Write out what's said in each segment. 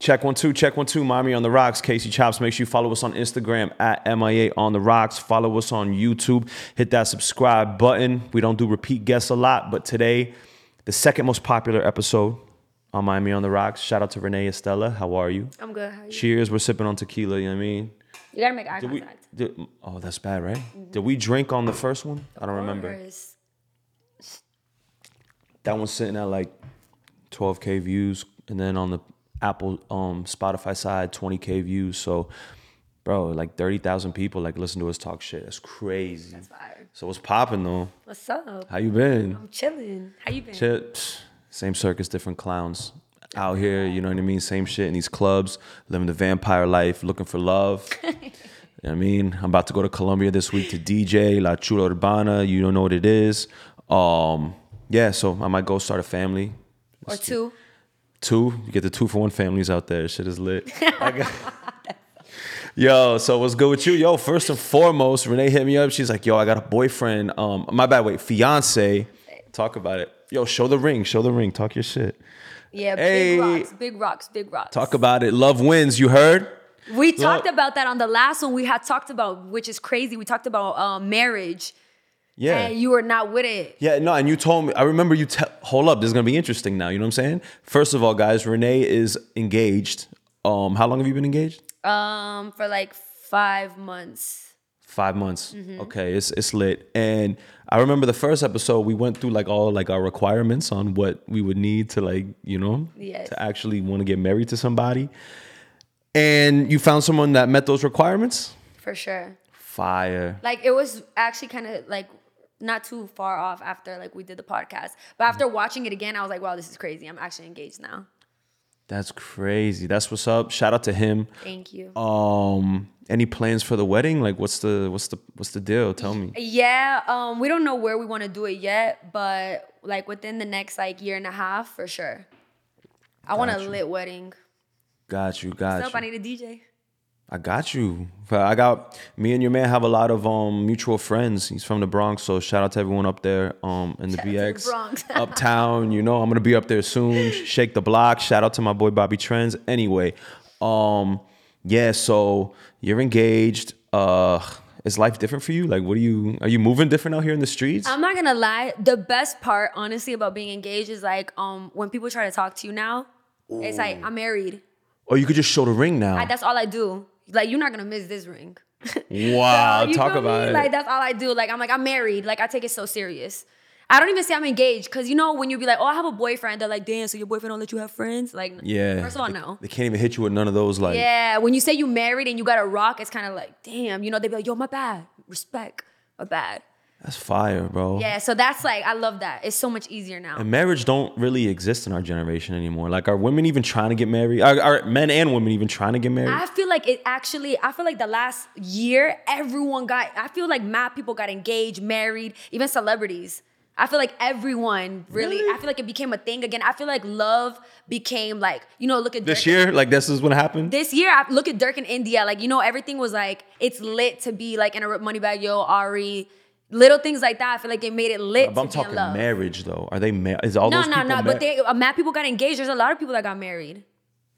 Check one two, check one two. Miami on the rocks. Casey Chops. Make sure you follow us on Instagram at MIA on the rocks. Follow us on YouTube. Hit that subscribe button. We don't do repeat guests a lot, but today, the second most popular episode on Miami on the rocks. Shout out to Renee Estella. How are you? I'm good. How are you? Cheers. We're sipping on tequila. You know what I mean? You gotta make eye Did we? contact. Did, oh, that's bad, right? Did we drink on the first one? I don't remember. That one's sitting at like 12k views, and then on the Apple, um, Spotify side, 20k views. So, bro, like 30,000 people like listen to us talk shit. That's crazy. That's fire. So what's popping though? What's up? How you been? I'm chilling. How you been? Shit, same circus, different clowns. Out here, you know what I mean? Same shit in these clubs, living the vampire life, looking for love. you know what I mean? I'm about to go to Colombia this week to DJ La Chula Urbana. You don't know what it is. Um, yeah, so I might go start a family. Or two. Two, you get the two for one families out there. Shit is lit. Yo, so what's good with you? Yo, first and foremost, Renee hit me up. She's like, "Yo, I got a boyfriend. Um, my bad. Wait, fiance. Talk about it. Yo, show the ring. Show the ring. Talk your shit. Yeah, Hey. big rocks, big rocks, big rocks. Talk about it. Love wins. You heard? we talked Look. about that on the last one we had talked about, which is crazy. We talked about um, marriage, Yeah. and you were not with it. Yeah, no, and you told me. I remember you. Te- hold up, this is gonna be interesting now. You know what I'm saying? First of all, guys, Renee is engaged. Um, how long have you been engaged? Um, for like five months. Five months. Mm-hmm. Okay, it's it's lit. And I remember the first episode we went through like all like our requirements on what we would need to like you know Yes. to actually want to get married to somebody. And you found someone that met those requirements. For sure. Fire. Like it was actually kind of like not too far off after like we did the podcast. But after watching it again, I was like, wow, this is crazy. I'm actually engaged now. That's crazy. That's what's up. Shout out to him. Thank you. Um, any plans for the wedding? Like, what's the what's the what's the deal? Tell me. Yeah, um, we don't know where we want to do it yet, but like within the next like year and a half for sure. I want a lit wedding. Got you. Got What's up? I need a DJ. I got you. I got me and your man have a lot of um mutual friends. He's from the Bronx, so shout out to everyone up there um in the Shout the BX Bronx. uptown. You know I'm gonna be up there soon. Shake the block. Shout out to my boy Bobby Trends. Anyway, um yeah. So you're engaged. Uh, is life different for you? Like, what are you? Are you moving different out here in the streets? I'm not gonna lie. The best part, honestly, about being engaged is like um when people try to talk to you now, it's like I'm married. or you could just show the ring now. I, that's all I do. Like you're not gonna miss this ring. wow, You talk about me? it. Like that's all I do. Like I'm like I'm married. Like I take it so serious. I don't even say I'm engaged because you know when you be like, oh, I have a boyfriend. They're like, damn, so your boyfriend don't let you have friends? Like, yeah. First of all, they, no. They can't even hit you with none of those. Like, Yeah, when you say you married and you got a rock, it's kind of like, damn, you know, they be like, yo, my bad, respect, my bad. That's fire, bro. Yeah, so that's like, I love that. It's so much easier now. And marriage don't really exist in our generation anymore. Like, are women even trying to get married? Are, are men and women even trying to get married? I feel like it actually, I feel like the last year, everyone got, I feel like mad people got engaged, married, even celebrities. I feel like everyone really, Really? I feel like it became a thing again. I feel like love became like, you know, look at this Dirk- year, like this is what happened. This year, I look at Dirk in India. Like, you know, everything was like, it's lit to be like in a money bag, yo, Ari. Little things like that. I feel like it made it lit. but I'm to be in talking marriage though. Are they married? Is all No, those no, people no. mar- But they, uh, mad people got engaged. There's a lot of people that got married.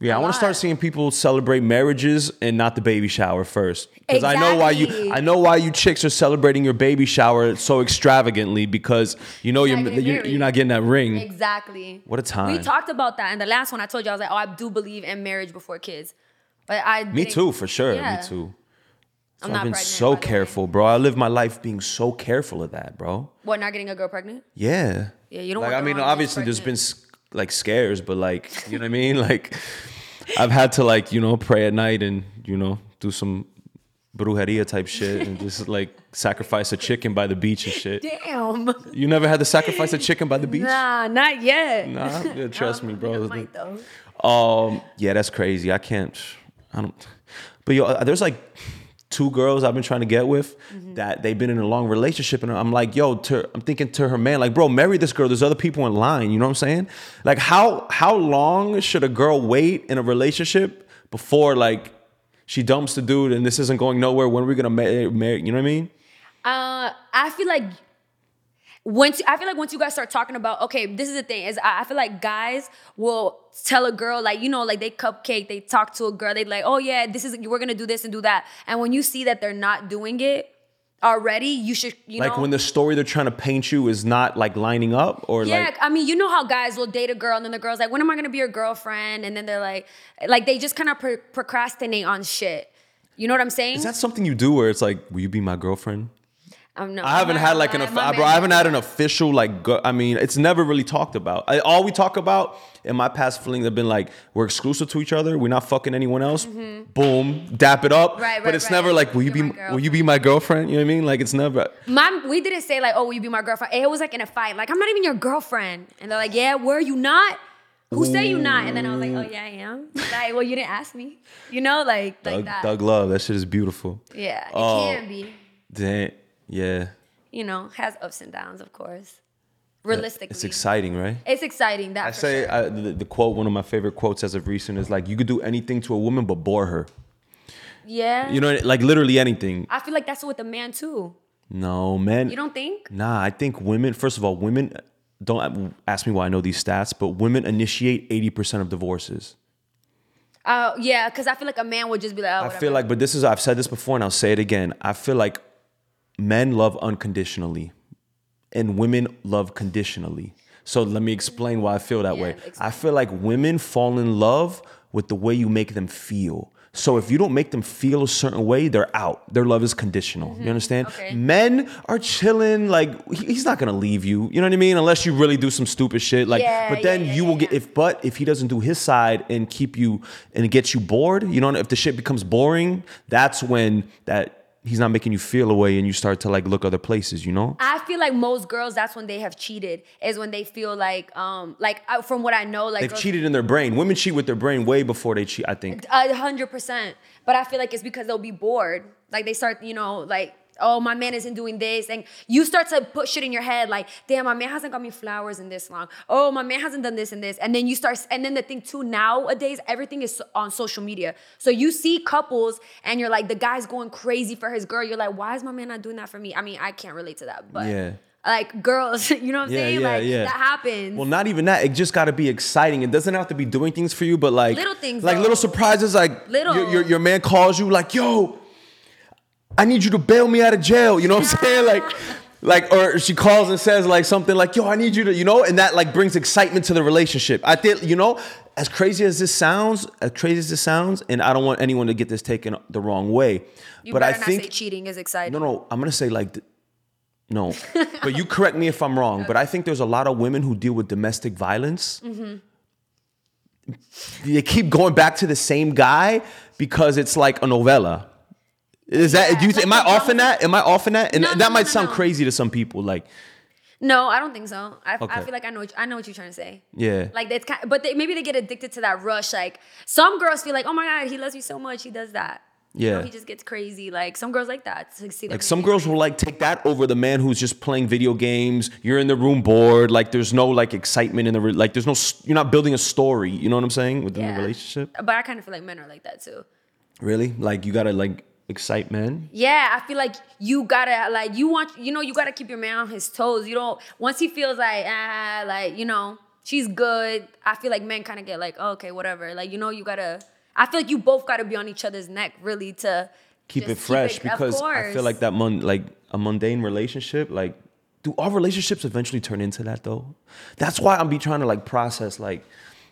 Yeah, I want to start seeing people celebrate marriages and not the baby shower first. Because I know why you I know why you chicks are celebrating your baby shower so extravagantly because you know you're you're, you're not getting that ring. Exactly. What a time. We talked about that in the last one. I told you I was like, oh, I do believe in marriage before kids. But I Me too, for sure. Yeah. Me too. So I'm I've not been pregnant, so by way. careful, bro. I live my life being so careful of that, bro. What, not getting a girl pregnant? Yeah. Yeah, you don't Like want I mean, obviously there's been like scares, but like you know what I mean. Like I've had to like you know pray at night and you know do some brujeria type shit and just like sacrifice a chicken by the beach and shit. Damn. You never had to sacrifice a chicken by the beach? Nah, not yet. Nah, yeah, trust me, I bro. might though. Um, yeah, that's crazy. I can't. I don't. But yo, there's like two girls I've been trying to get with that they've been in a long relationship, and I'm like, yo, to, I'm thinking to her man, like, bro, marry this girl. There's other people in line. You know what I'm saying? Like, how how long should a girl wait in a relationship before like she dumps the dude and this isn't going nowhere? When are we gonna marry? marry you know what I mean? Uh, I feel like once I feel like once you guys start talking about okay, this is the thing is I, I feel like guys will tell a girl like you know like they cupcake, they talk to a girl, they like oh yeah, this is we're gonna do this and do that, and when you see that they're not doing it already, you should you like know when the story they're trying to paint you is not like lining up or yeah, like I mean, you know how guys will date a girl and then the girl's like, "When am I gonna be your girlfriend?" And then they're like, like they just kind of pro- procrastinate on shit. You know what I'm saying? is that something you do where it's like will you be my girlfriend um, no, I haven't I'm had not like an bro. I haven't had an official like. Go- I mean, it's never really talked about. I, all we talk about in my past feelings have been like we're exclusive to each other. We're not fucking anyone else. Boom, dap it up. Mm-hmm. Right, but it's right. never like will you be my will you be my girlfriend? You know what I mean? Like it's never. My, we didn't say like, oh, will you be my girlfriend? It was like in a fight. Like, I'm not even your girlfriend. And they're like, yeah, were you not? Who say you not? And then I was like, oh yeah, I am. Like, well, you didn't ask me. You know, like like Doug, that. Doug Love. That shit is beautiful. Yeah, it Oh. can be. Damn. Yeah. You know, has ups and downs, of course. Realistically, It's exciting, right? It's exciting. That I for say sure. I, the, the quote, one of my favorite quotes as of recent, is like, "You could do anything to a woman but bore her." yeah. You know, like literally anything. I feel like that's with a man too. No, man. You don't think? Nah, I think women. First of all, women don't ask me why I know these stats, but women initiate eighty percent of divorces. Uh, yeah, because I feel like a man would just be like, oh, I feel like, but this is I've said this before, and I'll say it again. I feel like men love unconditionally, and women love conditionally. So let me explain why I feel that Yeah, way. explain. I feel like women fall in love with the way you make them feel. So if you don't make them feel a certain way, they're out. Their love is conditional. You understand? Mm-hmm. Okay. Men are chilling. Like he's not gonna leave you. You know what I mean? Unless you really do some stupid shit. Like, Yeah, but then yeah, yeah, you will get if. But if he doesn't do his side and keep you and get you bored, you know, if the shit becomes boring, that's when that he's not making you feel away and you start to like look other places. You know? I feel like most girls, that's when they have cheated, is when they feel like, um, like uh, from what I know, like They've girls- cheated in their brain. Women cheat with their brain way before they cheat. I think. A hundred percent. But I feel like it's because they'll be bored. Like they start, you know, like, oh, my man isn't doing this. And you start to put shit in your head, like, damn, my man hasn't got me flowers in this long. Oh, my man hasn't done this and this. And then you start, and then the thing too, nowadays, everything is on social media. So you see couples and you're like, the guy's going crazy for his girl. You're like, why is my man not doing that for me? I mean, I can't relate to that, but Yeah. like girls, you know what I'm Yeah, saying? yeah, like yeah. that happens. Well, not even that. It just got to be exciting. It doesn't have to be doing things for you, but like Little things, like though. little surprises. Like Little. Your, your your man calls you like, "Yo, I need you to bail me out of jail." You know what I'm saying? Like, like, or she calls and says like something like, "Yo, I need you to," you know, and that like brings excitement to the relationship. I think you know, as crazy as this sounds, as crazy as this sounds, and I don't want anyone to get this taken the wrong way, you but I think say cheating is exciting. no, no, I'm gonna say like, no, but you correct me if I'm wrong. But I think there's a lot of women who deal with domestic violence. Mm-hmm. They keep going back to the same guy because it's like a novella. Is that? Do you? like Am I off in that? Am I off in that? And No, that no, might no, sound crazy to some people. Like, No, I don't think so. I, Okay. I feel like I know what, I know what you're trying to say. yeah, Like it's kind, but they, maybe they get addicted to that rush. Like some girls feel like, oh my god, he loves me so much, he does that. You know, Yeah. he just gets crazy. Like some girls like that. To see like some girls will like take that over the man who's just playing video games. You're in the room bored. Like, there's no like excitement in the re- like. There's no. You're not building a story. You know what I'm saying within Yeah. the relationship. But I kind of feel like men are like that too. Really? Like you gotta like excite men. Yeah, I feel like you gotta like you want you know you gotta keep your man on his toes. You don't once he feels like ah like you know she's good. I feel like men kind of get like oh, okay whatever. Like you know you gotta. I feel like you both gotta be on each other's neck really to Keep it fresh of because I feel like that mon- like a mundane relationship like do all relationships eventually turn into that though? That's why I'm be trying to like process like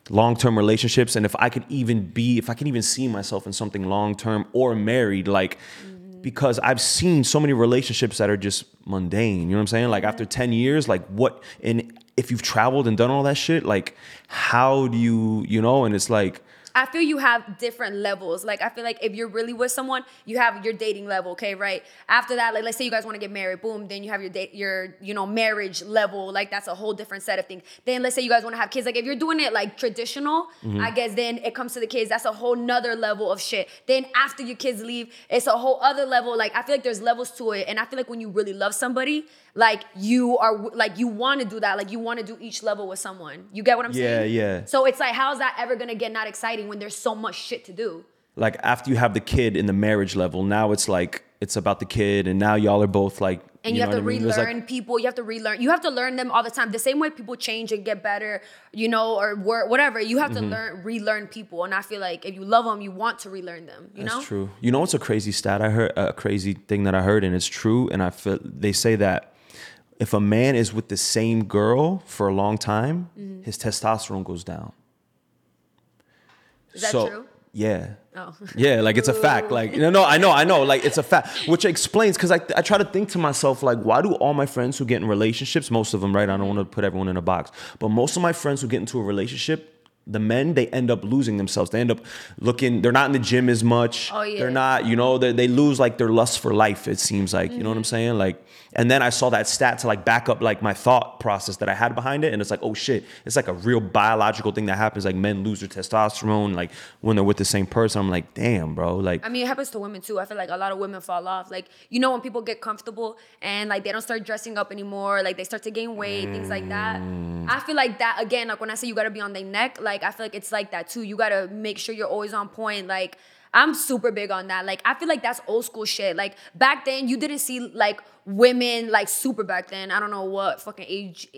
long-term relationships and if I could even be if I can even see myself in something long-term or married like Mm-hmm. because I've seen so many relationships that are just mundane. You know what I'm saying? Like after 10 years, like what and if you've traveled and done all that shit, like how do you, you know, and it's like I feel you have different levels. Like I feel like if you're really with someone, you have your dating level, okay, right? After that, like let's say you guys want to get married, boom, then you have your date your, you know, marriage level. Like that's a whole different set of things. Then let's say you guys want to have kids. Like if you're doing it like traditional, Mm-hmm. I guess then it comes to the kids, that's a whole nother level of shit. Then after your kids leave, it's a whole other level. Like I feel like there's levels to it. And I feel like when you really love somebody, like you are like you want to do that. Like you want to do each level with someone. You get what I'm Yeah, saying? yeah. Yeah. So it's like, how's that ever gonna get not exciting when there's so much shit to do? like after you have the kid in the marriage level, now it's like it's about the kid, and now y'all are both like and you, know have to I mean? relearn like- people. You have to relearn. You have to learn them all the time. The same way people change and get better, you know, or work, whatever. You have Mm-hmm. to learn, relearn people. And I feel like if you love them, you want to relearn them. You That's know, true. You know what's a crazy stat I heard? A crazy thing that I heard, and it's true. And I feel they say that if a man is with the same girl for a long time, Mm-hmm. his testosterone goes down. is that So- true? Yeah. Oh. Yeah, like it's a fact. Like no, no, I know, I know. Like it's a fact, which explains because I, I try to think to myself like, why do all my friends who get in relationships, most of them, right? I don't want to put everyone in a box, but most of my friends who get into a relationship, the men they end up losing themselves. They end up looking. They're not in the gym as much. Oh, yeah. They're not. You know, they they lose like their lust for life. It seems like you know what I'm saying. Like, and then I saw that stat to like back up like my thought process that I had behind it, and it's like, oh shit, it's like a real biological thing that happens. Like men lose their testosterone like when they're with the same person. I'm like, damn, bro. Like, I mean, it happens to women too. I feel like a lot of women fall off. Like, you know, when people get comfortable and like they don't start dressing up anymore, like they start to gain weight, things like that. Mm. I feel like that again, like when I say you gotta be on their neck, like I feel like it's like that too. You gotta make sure you're always on point. Like, I'm super big on that. Like, I feel like that's old school shit. Like back then, you didn't see like women like super back then. I don't know what fucking age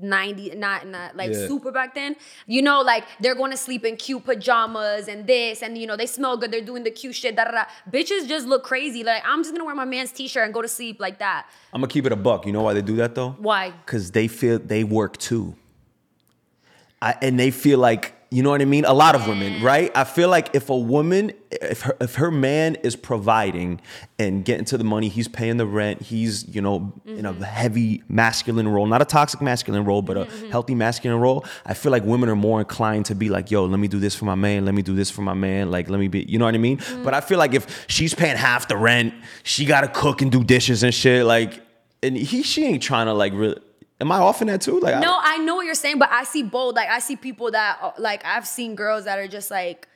90 not not like Yeah. super back then you know like they're going to sleep in cute pajamas and this and you know they smell good they're doing the cute shit da, da, da. bitches just look crazy like i'm just gonna wear my man's t-shirt and go to sleep like that I'm gonna keep it a buck. You know why they do that though? why Because they feel they work too. I, and they feel like you know what I mean. A lot of women, right? I feel like if a woman, if her if her man is providing and getting to the money, he's paying the rent, he's you know in a mm-hmm. heavy masculine role, not a toxic masculine role, but a mm-hmm. healthy masculine role. I feel like women are more inclined to be like, yo, let me do this for my man, let me do this for my man, like let me be, you know what I mean? Mm-hmm. But I feel like if she's paying half the rent, she got to cook and do dishes and shit, like, and he she ain't trying to like really. Am I off in that too? Like, no i know what you're saying but i see both like i see people that uh, like i've seen girls that are just like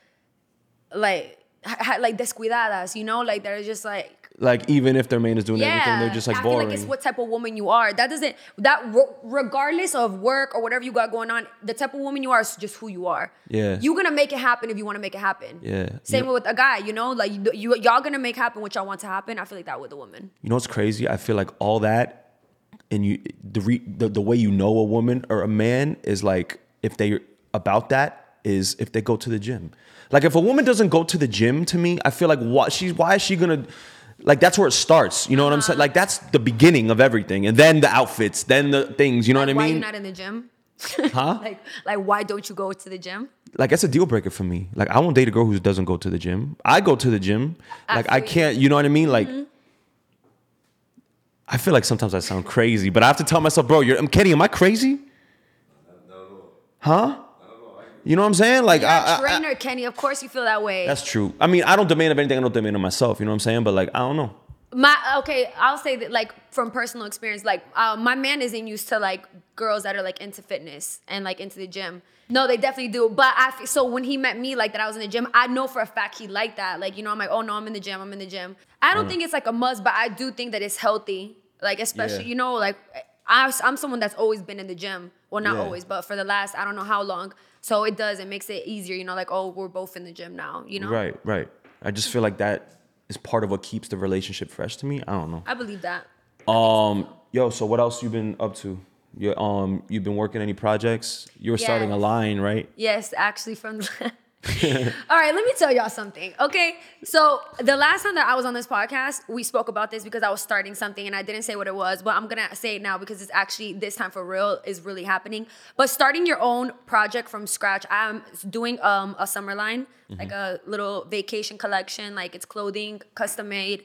like ha- like descuidadas you know like they're just like like even if their man is doing everything, they're just like I boring. feel like it's what type of woman you are. That doesn't that regardless of work or whatever you got going on, the type of woman you are is just who you are. Yeah. you're gonna make it happen if you want to make it happen. Yeah. Same You- with a guy, you know, like you, you y'all gonna make happen what y'all want to happen. I feel like that with a woman. you know what's crazy? I feel like all that, and you the re, the, the way you know a woman or a man is like if they about that is if they go to the gym. Like if a woman doesn't go to the gym, to me, I feel like what she's why is she gonna. Like that's where it starts, you know what I'm Uh-huh. saying? Like that's the beginning of everything, and then the outfits, then the things, you know Like, what I mean? why you not in the gym? Huh? like like why don't you go to the gym? like that's a deal breaker for me. Like I won't date a girl who doesn't go to the gym. I go to the gym. I Like I can't, you know what I mean? Like I feel like sometimes I sound crazy, but I have to tell myself, bro, you're I'm Kenny, am I crazy? Huh? You know what I'm saying? Like You're I, a I- I- trainer, Kenny. Of course you feel that way. that's true. I mean, I don't demand of anything I don't demand of myself, you know what I'm saying? But like I don't know. My okay i'll say that like from personal experience like uh, my man isn't used to like girls that are like into fitness and like into the gym. No they definitely do but i f- so when he met me like that i was in the gym i know for a fact he liked that. Like you know i'm like oh no i'm in the gym i'm in the gym. I don't think it's like a must but i do think that it's healthy like especially Yeah. you know like I, i'm someone that's always been in the gym. Well not Yeah. always but for the last i don't know how long. So it does it makes it easier you know like oh we're both in the gym now you know? Right, right. I just feel like that is part of what keeps the relationship fresh to me. I don't know. i believe that Um, yo, so what else you been up to? You um, you've been working any projects? You were starting a line, right? Yes, actually from the All right, let me tell y'all something. Okay. So the last time that I was on this podcast, we spoke about this because I was starting something and I didn't say what it was, but I'm gonna say it now because it's actually this time for real is really happening. But starting your own project from scratch, I'm doing um a summer line, like a little vacation collection, like it's clothing, custom made,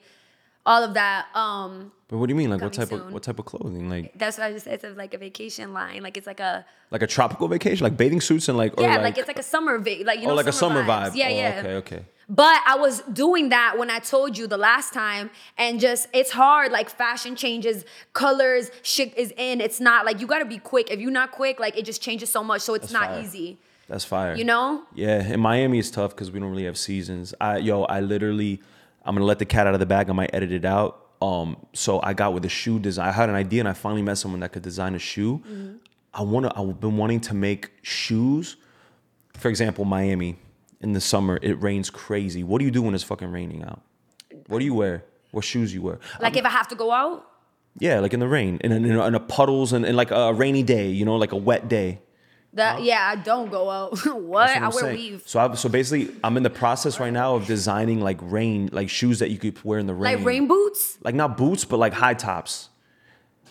all of that. Um But what do you mean? Like what type of what type of clothing? Like that's what I just said. It's like a vacation line. Like it's like a like a tropical vacation, like bathing suits and like or yeah, like, like, it's like a summer va- like you know oh like a summer vibes. vibe. Yeah, oh, yeah. Okay, okay. But I was doing that when I told you the last time, and just it's hard. Like fashion changes, colors, shit is in. It's not like you gotta be quick. If you're not quick, like it just changes so much. So it's That's not fire. easy. That's fire. You know? Yeah, in Miami it's tough because we don't really have seasons. I yo, I literally, I'm gonna let the cat out of the bag. I might edit it out. Um, so I got with the shoe design. I had an idea and I finally met someone that could design a shoe. Mm-hmm. I wanna. I've been wanting to make shoes. For example, Miami in the summer it rains crazy. What do you do when it's fucking raining out? What do you wear? What shoes you wear? Like if I have to go out, Yeah, like in the rain, in a, in a, in a puddles and, and like a rainy day, you know, like a wet day. That yeah, I don't go out. what? I wear saying. weave. So I, so basically, I'm in the process right now of designing like rain, like shoes that you could wear in the rain. Like rain boots? Like not boots, but like high tops.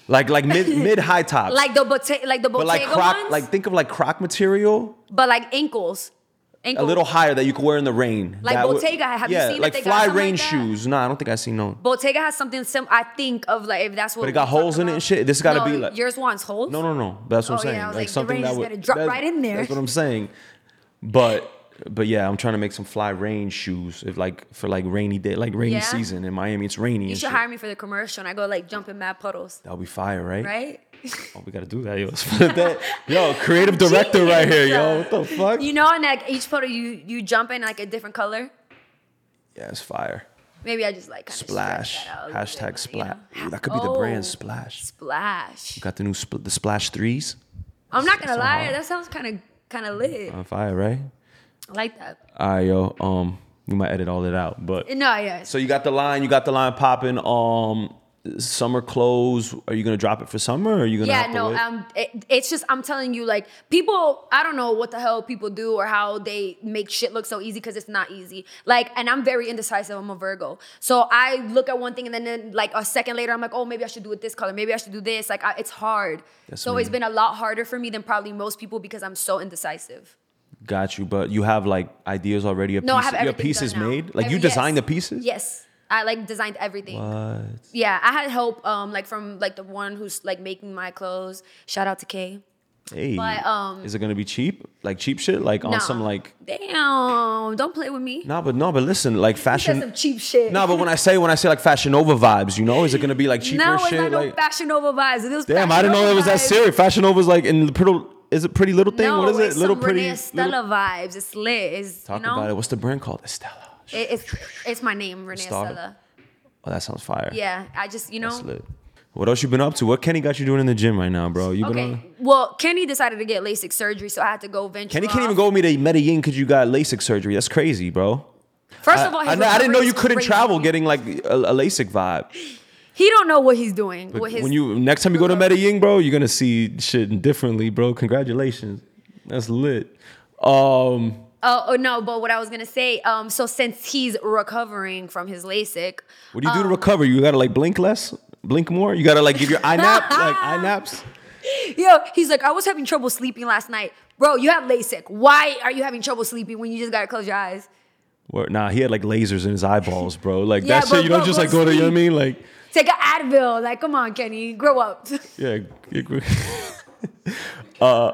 Like like mid mid high tops. Like the bote- like the but Bottega like croc, ones? like think of like croc material, but like ankles. A little higher that you could wear in the rain. Like That would- Bottega, have you seen that like they fly rain like shoes? No, I don't think I seen no. Bottega has something sim I think of like if that's what But it got holes in it and shit. This gotta No, be like- yours wants holes? No, no, no. That's what I'm Oh, yeah, saying. Was like like, the something rain that would drop right in there. That's what I'm saying. But but yeah, I'm trying to make some fly rain shoes if like for like rainy day, like rainy Yeah? season in Miami. It's rainy. You should hire me for the commercial and I go like jump in mad puddles. That'll be fire, right? Right? Oh, we gotta do that, yo. That- yo, creative director right here, yo. What the fuck? You know, in like each photo you you jump in like a different color. Yeah, it's fire. Maybe I just like Splash. stretch that out Hashtag splash. you know? That could be the brand Oh, Splash. Splash. Got the new spl- the Splash threes I'm not gonna lie, hard. that sounds kind of kind of lit. on fire, right? I like that. All right, yo. Um, we might edit all that out, but No, yeah. so you got the line, you got the line popping. Um, summer clothes. Are you gonna drop it for summer? Or are you gonna? yeah no um it, it's just i'm telling you like people i don't know what the hell people do or how they make shit look so easy because it's not easy like and i'm very indecisive i'm a virgo so i look at one thing and then, then like a second later i'm like oh maybe i should do it this color maybe i should do this like I, it's hard That's so it's been a lot harder for me than probably most people because i'm so indecisive Got you, but you have like ideas already. Of no pieces, i have you everything pieces made. Like Every- you designed yes. the pieces. yes i like designed everything What? yeah i had help um like from like the one who's like making my clothes shout out to kay Hey, But, um, is it gonna be cheap? Like cheap shit? Like on Nah. some like damn don't play with me no, but no, but listen, like said some fashion. cheap shit. No, but when I say when I say like Fashion Nova vibes, you know, is it gonna be like cheaper shit? no, it's shit? not no like Fashion Nova vibes. It was damn, Fashion I didn't know it was that serious. Fashion Nova's like in the pretty. Is it Pretty Little Thing? No, what is it? it's little Pretty. Renee Estella Little- vibes. It's lit. It's, Talk you know, about it. What's the brand called? Estella. It- it's it's my name, Renee Star. Estella. Oh, that sounds fire. Yeah, I just you know. That's lit. What else you been up to? What Kenny got you doing in the gym right now, bro? You been on? Well, Kenny decided to get LASIK surgery, so I had to go venture. Kenny can't off. even go with me to Medellin because you got LASIK surgery. That's crazy, bro. First I, of all, I, I didn't know you couldn't crazy. travel getting like a, a LASIK vibe. He don't know what he's doing his. when you next time you go to Medellin, bro, you're gonna see shit differently, bro. Congratulations, that's lit. Um, Oh, oh no, but what I was gonna say, um, so since he's recovering from his LASIK, what do you do to Um, recover? You gotta like blink less, blink more. You gotta like give your eye nap, like eye naps. Yo, he's like, I was having trouble sleeping last night. Bro, you have LASIK. Why are you having trouble sleeping when you just gotta close your eyes? Where, nah, he had like lasers in his eyeballs, bro. Like Yeah, that shit. You don't just like go to. You know what I mean? Like Take an Advil. Like, come on, Kenny, grow up. yeah. uh,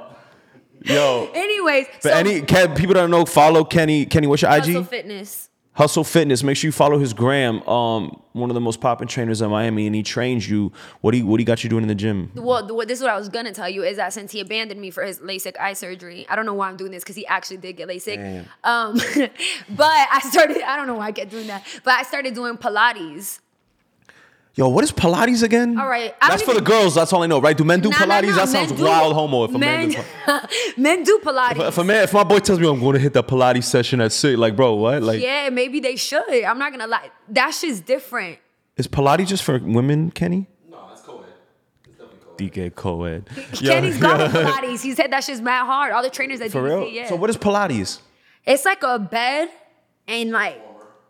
yo. Anyways, But so any Ken, people that don't know, follow Kenny. Kenny, what's your IG? Hustle Fitness. Hustle Fitness. Make sure you follow his gram. Um, one of the most popping trainers in Miami, and he trains you. What he what he got you doing in the gym? Well, the, what, this is what I was gonna tell you is that since he abandoned me for his LASIK eye surgery, I don't know why I'm doing this because he actually did get LASIK. Um, but I started. I don't know why I kept doing that, but I started doing Pilates. Yo, what is Pilates again? All right, I that's don't for the girls. That's all I know, right? Do men do Nah, nah, Pilates? nah, that sounds do- wild, homo. If a man, men, does, men do Pilates. if a man, if my boy tells me I'm going to hit that Pilates session at six, like, bro, what? Like, yeah, maybe they should. I'm not gonna lie. That shit's different. is Pilates just for women, Kenny? No, that's co-ed. It's definitely co-ed. DK co-ed. Yo, Kenny's gone to Pilates. He said that shit's mad hard. All the trainers that For do real? it, yeah. So what is Pilates? It's like a bed and like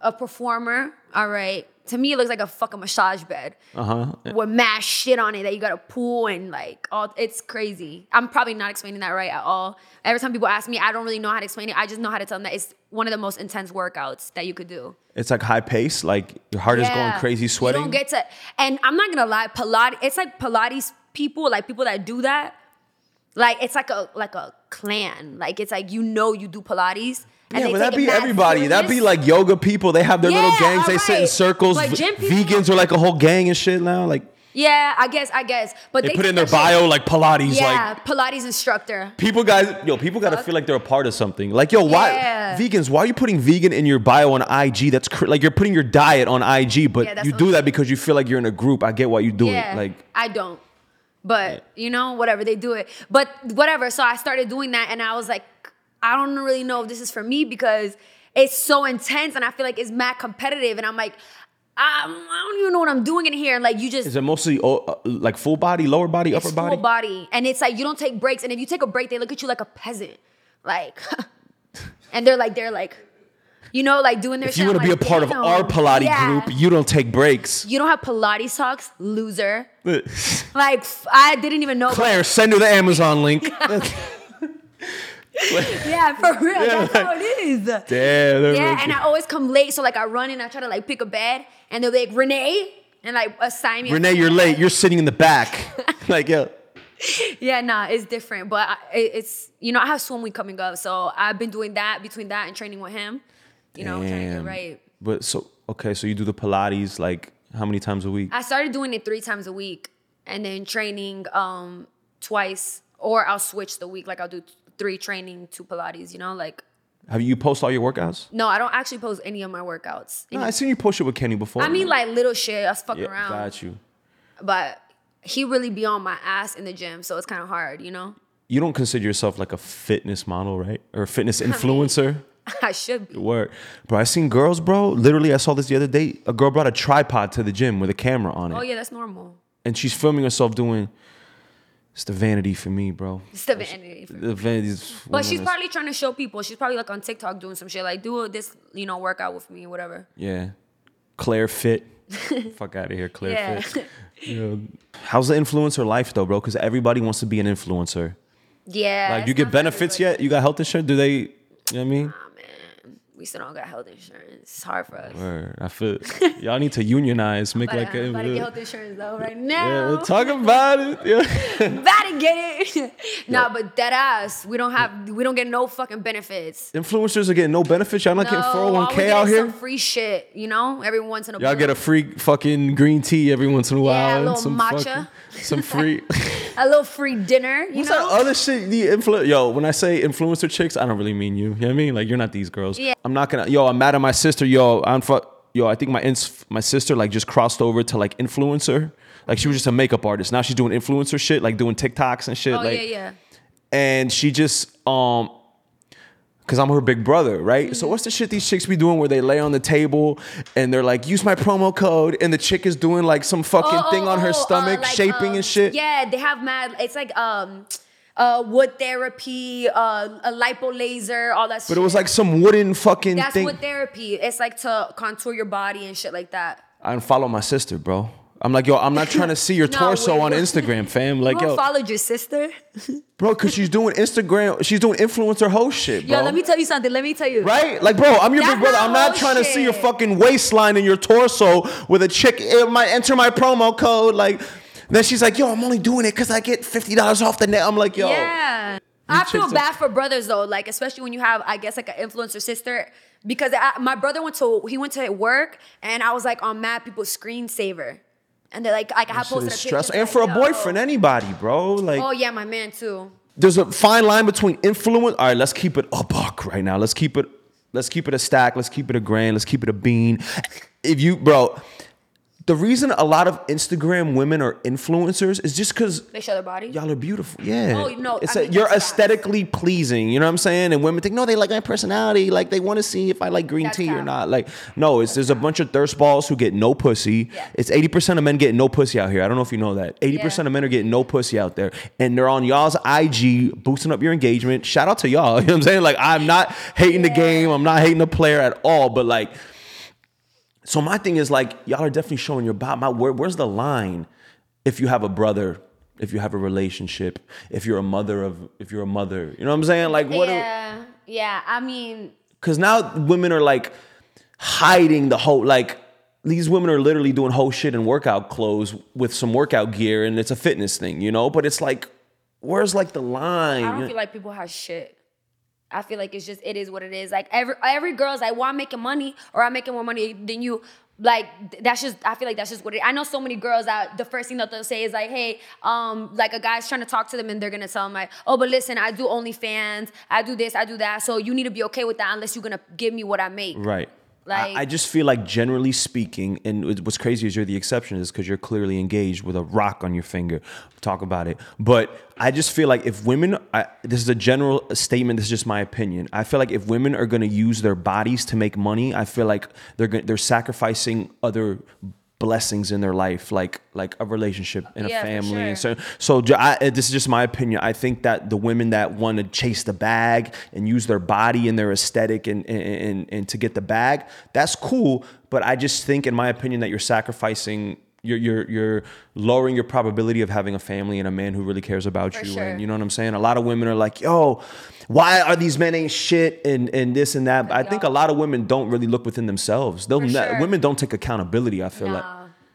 a reformer. All right. To me, it looks like a fucking massage bed Uh huh. with mad shit on it that you gotta pull and like all. It's crazy. I'm probably not explaining that right at all. Every time people ask me, I don't really know how to explain it. I just know how to tell them that it's one of the most intense workouts that you could do. It's like high pace, like your heart is going crazy, sweating. You don't get to, and I'm not gonna lie, Pilates. It's like Pilates people, like people that do that. Like it's like a like a clan. Like it's like you know you do Pilates. And yeah, but that'd be everybody. That'd be like yoga people. They have their little gangs. They sit in circles. But V- gym people- Vegans are like a whole gang and shit now. Like Yeah, I guess, I guess. But they, they, put in their that shit- bio like Pilates. Yeah, Like Pilates instructor. people, guys, yo, people gotta Fuck. feel like they're a part of something. Like yo, why Yeah. vegans? Why are you putting vegan in your bio on IG? That's cr- like you're putting your diet on IG, but Yeah, you do that because you feel like you're in a group. I get why you do yeah, it. Like I don't. But you know, whatever they do it. But whatever. So I started doing that, and I was like, I don't really know if this is for me because it's so intense, and I feel like it's mad competitive, and I'm like. I, I don't even know what I'm doing in here. And like you just Is it mostly oh, uh, like full body, lower body, upper body? full body, and it's like you don't take breaks. And if you take a break, they look at you like a peasant, like, and they're like they're like, you know, like doing their. If you want to be a part of our Pilates Yeah. group, you don't take breaks. You don't have Pilates socks, loser. Like I didn't even know. Claire, send her the Amazon link. yeah, for real. That's how it is. Damn. Yeah, and I always come late, so like I run in, I try to like pick a bed, and they're like Renee, and like assign me. Renee, you're late. You're sitting in the back. like, yeah. Yeah, nah, it's different, but I, it's you know I have swim week coming up, so I've been doing that between that and training with him. You know, trying to get Damn. right. But so okay, so you do the Pilates like how many times a week? I started doing it three times a week, and then training um twice, or I'll switch the week. Like I'll do three training, two Pilates. You know, like Have you post all your workouts? no, I don't actually post any of my workouts. No, I seen you post it with Kenny before. I mean, like little shit. I was fucking yeah, around. got you. but he really be on my ass in the gym, so it's kind of hard, you know. You don't consider yourself like a fitness model, right? Or a fitness influencer? I should be. Word. Bro, I seen girls, bro. Literally, I saw this the other day. A girl brought a tripod to the gym with a camera on it. Oh yeah, that's normal. And she's filming herself doing it's the vanity for me, bro. It's the vanity. for- The vanity But she's probably trying to show people. She's probably like on TikTok doing some shit, like do this, you know, workout with me, whatever. Yeah. Claire Fit. Fuck out of here, Claire Yeah. Fit. Yeah. How's the influencer life though, bro? Because everybody wants to be an influencer. Yeah. Like, you get benefits yet? You got health insurance? Do they, you know what I mean? We still don't got health insurance. It's hard for us. Word. I feel y'all need to unionize, make But like I'm a. about to get health insurance though right now. yeah, we'll talk about it. Yeah. about to get it. nah, but dead ass. We don't have. We don't get no fucking benefits. Influencers are getting no benefits. Y'all not No, oh getting 401k get out here. Some free shit, you know. Every once in a while, Y'all blue. get a free fucking green tea every once in a while. Yeah, a little some matcha. fucking- some free. a little free dinner. You What's know. that other shit? The influ- Yo, when I say influencer chicks, I don't really mean you. You know what I mean? Like you're not these girls. Yeah. I'm not gonna. Yo, I'm mad at my sister. Yo, I'm fuck. Yo, I think my ins- my sister like just crossed over to like influencer. Like she was just a makeup artist. Now she's doing influencer shit, like doing TikToks and shit. oh like, yeah, yeah. and she just um because I'm her big brother, right? Mm-hmm. So what's the shit these chicks be doing where they lay on the table and they're like, use my promo code, and the chick is doing like some fucking Oh, thing oh, on her oh, uh, stomach, like, shaping um, and shit. Yeah, they have mad. It's like um, uh, wood therapy, uh, a lipo laser, all that. Stuff. But it was like some wooden fucking that's thing. wood therapy. It's like to contour your body and shit like that. I follow my sister, bro. I'm like, yo, I'm not trying to see your No, torso on? Instagram, fam. Like, you yo, followed your sister? bro, because she's doing Instagram, she's doing influencer host shit, bro. Yo, let me tell you something. Let me tell you. Right? Like, bro, I'm your That's big brother. not I'm not trying to see your fucking waistline and your torso with a chick. Eh, it might enter my promo code. Like, then she's like, yo, I'm only doing it because I get $50 off the net. I'm like, yo. Yeah. I feel bad for brothers though, like especially when you have, I guess, like an influencer sister, because I, my brother went to he went to work and I was like on mad people's screensaver, and they're like, like I have posted a picture. stressful. And like, for a yo. boyfriend, anybody, bro. Like, Oh yeah, my man too. there's a fine line between influence. All right, let's keep it a buck right now. Let's keep it. Let's keep it a stack. Let's keep it a grain. Let's keep it a bean. If you, bro, the reason a lot of Instagram women are influencers is just because They show their body. y'all are beautiful. Yeah. Oh, no, it's I a- mean, you're aesthetically pleasing. You know what I'm saying? And women think, no, they like my personality. Like they want to see if I like green That's tea or not. Like, no, it's there's a bunch of thirst balls who get no pussy. Yeah. It's 80% of men getting no pussy out here. I don't know if you know that. 80% of men are getting no pussy out there. And they're on y'all's IG boosting up your engagement. Shout out to y'all. You know what I'm saying? Like, I'm not hating the game. I'm not hating the player at all. But like, so my thing is like, y'all are definitely showing your body. My, where, where's the line if you have a brother, if you have a relationship, if you're a mother of, if you're a mother, you know what I'm saying? Like, what? yeah, yeah. I mean, Because now women are like hiding the whole, like, these women are literally doing whole shit in workout clothes with some workout gear, and it's a fitness thing, you know. But it's like, where's like the line? I don't feel like people have shit. I feel like it's just it is what it is. Like every every girl's like, well, I'm making money or I'm making more money than you. Like that's just I feel like that's just what it. I know so many girls that the first thing that they'll say is like, hey, um, like a guy's trying to talk to them and they're gonna tell them like, oh, but listen, I do OnlyFans, I do this, I do that. So you need to be okay with that unless you're gonna give me what I make. Right. Like I, I just feel like generally speaking, and what's crazy is you're the exception is because you're clearly engaged with a rock on your finger. Talk about it. But I just feel like if women, I, this is a general statement. This is just my opinion. I feel like if women are going to use their bodies to make money, I feel like they're they're sacrificing other blessings in their life, like like a relationship and Yeah, a family. And so so I, eh, this is just my opinion. I think that the women that want to chase the bag and use their body and their aesthetic and, and, and, and to get the bag, that's cool. But I just think, in my opinion, that you're sacrificing. You're, you're, you're lowering your probability of having a family and a man who really cares about For you. sure. And you know what I'm saying? A lot of women are like, yo, why are these men ain't shit and, and this and that? But I think a lot of women don't really look within themselves. They'll sure. Women don't take accountability, I feel like.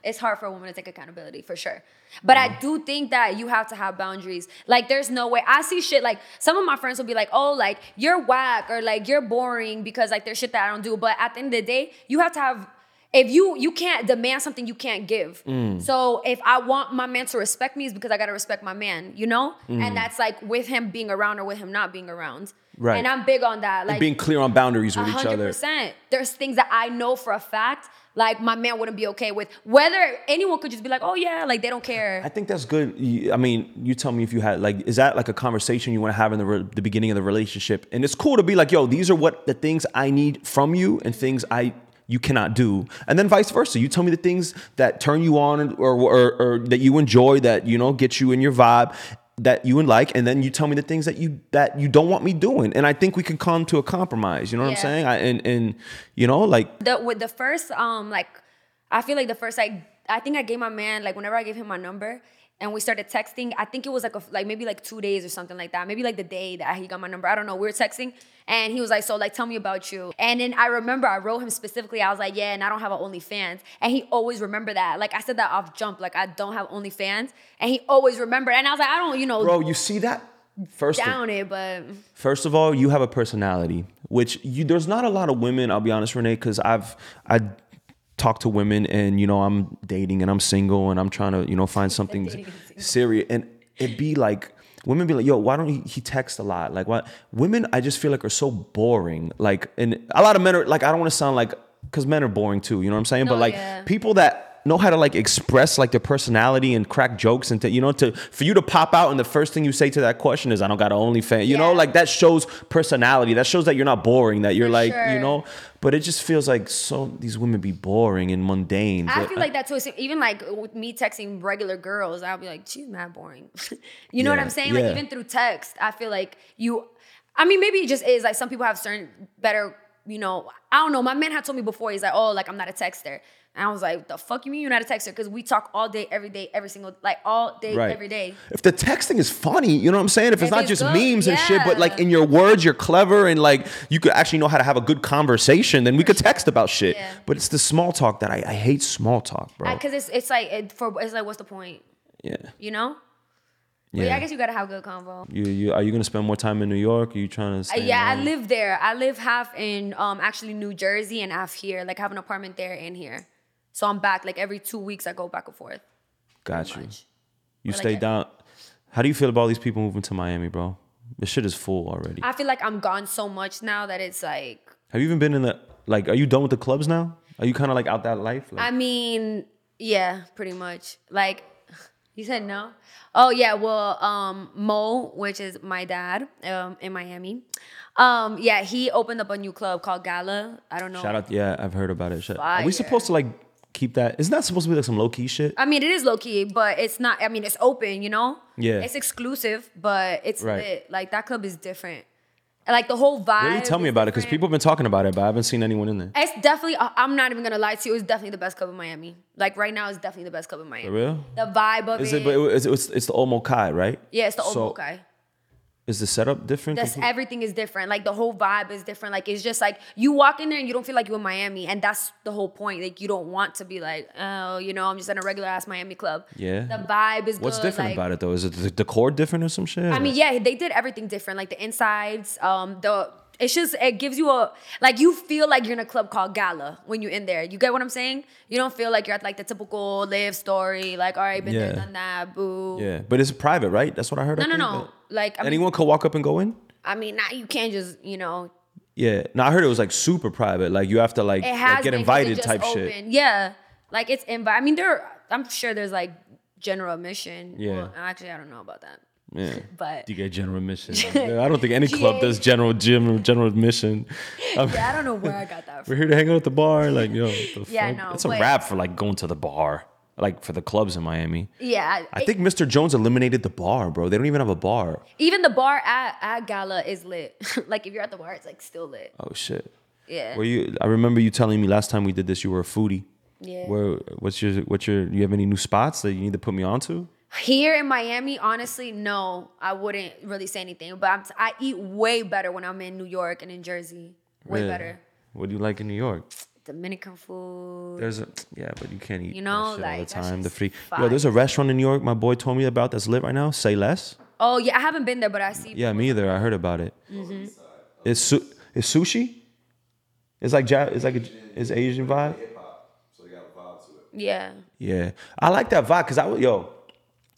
It's hard for a woman to take accountability for sure. But I do think that you have to have boundaries. Like, there's no way. I see shit like some of my friends will be like, "Oh, like you're whack" or like you're boring because like there's shit that I don't do. But at the end of the day, you have to have. If you you can't demand something you can't give. Mm. So if I want my man to respect me, is because I gotta respect my man, you know. Mm. And that's like with him being around or with him not being around. Right. And I'm big on that. Like Being clear on boundaries with each hundred other. percent. There's things that I know for a fact, like my man wouldn't be okay with. Whether anyone could just be like, oh yeah, like they don't care. I think that's good. I mean, you tell me if you had like, is that like a conversation you want to have in the re- the beginning of the relationship? And it's cool to be like, yo, these are what the things I need from you and things I you cannot do, and then vice versa. You tell me the things that turn you on or or, or that you enjoy that you know get you in your vibe that you and like, and then you tell me the things that you that you don't want me doing, and I think we can come to a compromise. You know what I'm saying? I, and and you know like the with the first um like I feel like the first like I think I gave my man like whenever I gave him my number and we started texting. I think it was like a like maybe like two days or something like that. Maybe like the day that he got my number. I don't know. We were texting and he was like so like tell me about you. And then I remember I wrote him specifically. I was like yeah and I don't have an OnlyFans. And he always remember that. Like I said that off jump. Like I don't have OnlyFans. And he always remembered and I was like I don't you know bro, you see that? First of- down it but First of all, you have a personality, which you, there's not a lot of women. I'll be honest, Renee, because I've I talk to women, and you know I'm dating and I'm single, and I'm trying to you know find something and serious, and it'd be like women be like, yo, why don't he, he text a lot? Like, what? Women, I just feel like are so boring. Like, and a lot of men are like, I don't want to sound like, because men are boring too. You know what I'm saying? No, but like yeah. people that know how to like express like their personality and crack jokes and to, you know to for you to pop out and the first thing you say to that question is I don't got an OnlyFans. You know, like that shows personality. That shows that you're not boring. That you're For like sure. you know. But it just feels like so these women be boring and mundane. I But feel like that too. So even like with me texting regular girls, I'll be like, she's mad boring. you know what I'm saying? yeah. Like even through text, I feel like you. I mean, maybe it just is like some people have certain better. You know, I don't know. My man had told me before. He's like, oh, like I'm not a texter. And I was like, the fuck you mean you're not a texter? Because we talk all day, every day, every single, like all day, Right. every day. If the texting is funny, you know what I'm saying? If it's If not it's just good, memes and shit, but like in your words, you're clever and like you could actually know how to have a good conversation, then we could text about shit. Yeah. But it's the small talk that I, I hate small talk, bro. Because it's it's like it, for it's like what's the point? yeah. You know? But yeah, I guess you gotta have good convo. You, you are you gonna spend more time in New York? Are you trying to Uh, yeah, I live there. I live half in um actually New Jersey and half here. Like I have an apartment there and here. So I'm back. Like every two weeks I go back and forth. Got you. much. You like stay a- down. How do you feel about all these people moving to Miami, bro? This shit is full already. I feel like I'm gone so much now that it's like Have you even been in the like? Are you done with the clubs now? Are you kind of like out that life? Like, I mean, yeah, pretty much. Like you said no. Oh yeah, well, um, Mo, which is my dad, um, in Miami. Um, yeah, he opened up a new club called Gala. I don't know. shout out. Yeah, I've heard about it. Shout- Are we supposed to like keep that? Isn't that supposed to be like some low key shit? I mean, it is low key, but it's not. I mean, it's open, you know. Yeah. It's exclusive, but it's Right. lit. Like that club is different. Like the whole vibe. Really, tell me about it because people have been talking about it, but I haven't seen anyone in there. It's definitely. I- I'm not even gonna lie to you. It's definitely the best club in Miami. Like right now, it's definitely the best club in Miami. For real? The vibe of Is it. it? But it- it's, it's, the Omo Kai, right? yeah, it's the old So, guy. Is the setup different? That's everything is different. Like the whole vibe is different. Like it's just like you walk in there and you don't feel like you're in Miami, and that's the whole point. Like you don't want to be like, oh, you know, I'm just in a regular ass Miami club. Yeah. The vibe is What's good. different like, about it though? Is it the decor different or some shit? I mean, yeah, they did everything different. Like the insides, um, the it's just it gives you a like you feel like you're in a club called Gala when you're in there. You get what I'm saying? You don't feel like you're at like the typical LIV Story, like all right, been Yeah. there, done that, boo. yeah, but it's private, right? That's what I heard. I No, no, no. Like I mean, Anyone could walk up and go in. I mean, now you can't just you know Yeah. No, I heard it was like super private. Like you have to like, like, get been 'cause it invited type opened. shit. Yeah, like it's invite. I mean, there. I'm sure there's like general admission. Yeah. Well, actually, I don't know about that, Yeah. but You get general admission. I don't think any club does general general general admission. Um, yeah, I don't know where I got that from. We're here to hang out at the bar. Like, yo, the Yeah, fuck? no, it's a but- wrap for like going to the bar. Like for the clubs in Miami. Yeah, I it- think Mr. Jones eliminated the bar, bro. They don't even have a bar. even the bar at at Gala is lit. like if you're at the bar, it's like still lit. Oh shit. Yeah. Were you? I remember you telling me last time we did this, you were a foodie. Yeah. Where? What's your? What's your? Do you have any new spots that you need to put me onto? Here in Miami, honestly, no, I wouldn't really say anything. But I'm, I eat way better when I'm in New York and in Jersey. Way Really? better. What do you like in New York? Dominican food. There's a yeah, but you can't eat You know, like, all the time. The free fire. yo, there's a restaurant in New York. My boy told me about that's lit right now. Say less. oh yeah, I haven't been there, but I see. Yeah, me either. I heard about it. Mm-hmm. It's su- it's sushi. It's like ja- it's like a, it's Asian vibe. Hip hop. So they got a vibe to it. Yeah. Yeah, I like that vibe because I was yo.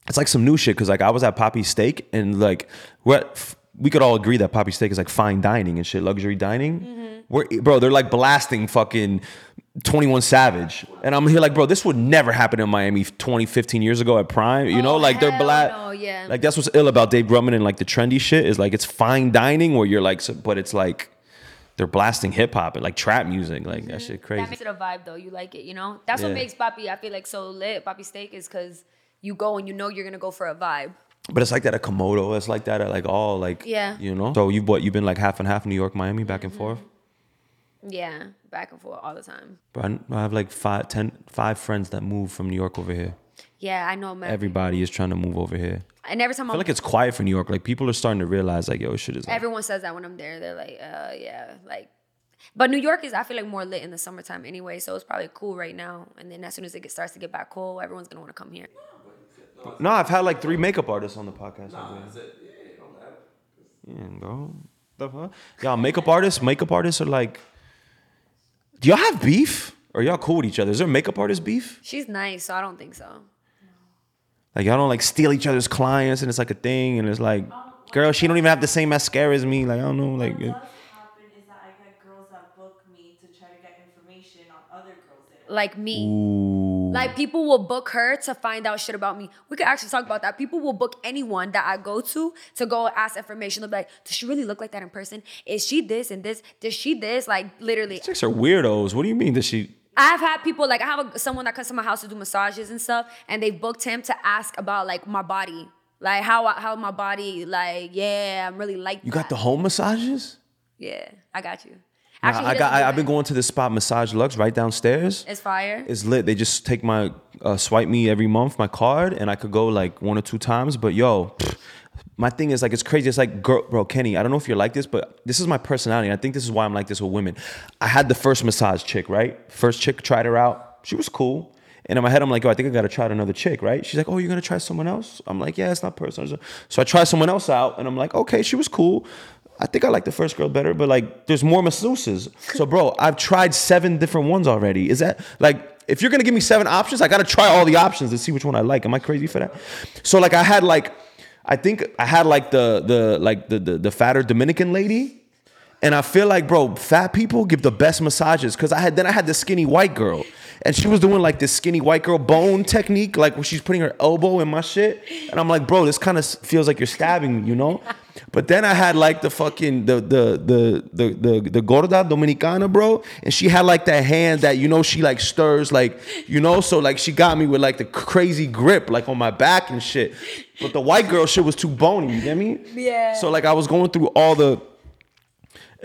It's like some new shit because like I was at Papi Steak and like we're we could all agree that Papi Steak is like fine dining and shit, luxury dining. Mm-hmm. We're bro, they're like blasting fucking 21 Savage. And I'm here like, bro, this would never happen in Miami 20, 15 years ago at Prime. You know, Oh, like they're black. no, yeah. Like that's what's ill about Dave Grutman and like the trendy shit is like it's fine dining where you're like, so- but it's like they're blasting hip hop and like trap music. Like that shit crazy. That makes it a vibe though. You like it, you know? That's what makes Papi, I feel like so lit. Papi Steak is because you go and you know you're gonna go for a vibe. But it's like that at Komodo. It's like that at like all like Yeah. you know. So you've what you've been like half and half New York, Miami, back and forth. Yeah, back and forth all the time. But I, have like five, ten, five friends that moved from New York over here. Yeah, I know, man. Everybody is trying to move over here. and every time I I'm, feel like it's quiet for New York. Like people are starting to realize like yo, shit is. Like, everyone says that when I'm there. They're like, uh, yeah, like. But New York is, I feel like, more lit in the summertime anyway. So it's probably cool right now. And then as soon as it gets, starts to get back cool, everyone's gonna want to come here. No, I've had like three makeup artists on the podcast. Nah, over that's it. Yeah, it don't matter. here. Yeah, bro. The fuck? Y'all makeup artists. Makeup artists are like. Do y'all have beef? Or y'all cool with each other? Is there makeup artist beef? She's nice, so I don't think so. Like y'all don't like steal each other's clients and it's like a thing and it's like, girl, she don't even have the same mascara as me. Like I don't know, like. What it- does is that I get girls that book me to try to get information on other girls. Like me. Like mm. people will book her to find out shit about me. We could actually talk about that. People will book anyone that I go to to go ask information. They'll be like, does she really look like that in person? Is she this and this? Does she this? Like literally. Chicks are weirdos. What do you mean that she? I've had people like I have a, someone that comes to my house to do massages and stuff, and they booked him to ask about like my body, like how I- how my body, like yeah, I'm really like You got the home massages? yeah, I got you. Nah, Actually, I got. I, I've been going to this spot, Massage Lux, right downstairs. It's fire. It's lit. They just take my uh, swipe me every month my card, and I could go like one or two times. But yo, pfft, my thing is like it's crazy. It's like, girl, bro, Kenny. I don't know if you're like this, but this is my personality. and I think this is why I'm like this with women. I had the first massage chick, right? First chick tried her out. She was cool. And in my head, I'm like, yo, I think I gotta try another chick, right? She's like, oh, you're gonna try someone else? I'm like, yeah, it's not personal. So I try someone else out, and I'm like, okay, she was cool. I think I like the first girl better, but like, there's more masseuses. So, bro, I've tried seven different ones already. Is that like, if you're gonna give me seven options, I gotta try all the options to see which one I like. Am I crazy for that? So, like, I had like, I think I had like the the like the the, the fatter Dominican lady. And I feel like, bro, fat people give the best massages. Cause I had then I had the skinny white girl. And she was doing like this skinny white girl bone technique, like where she's putting her elbow in my shit. And I'm like, bro, this kind of feels like you're stabbing me, you know? But then I had like the fucking the the the the the, the gorda dominicana, bro. And she had like that hand that you know she like stirs, like, you know, so like she got me with like the crazy grip, like on my back and shit. But the white girl shit was too bony, you get me? Yeah. So like I was going through all the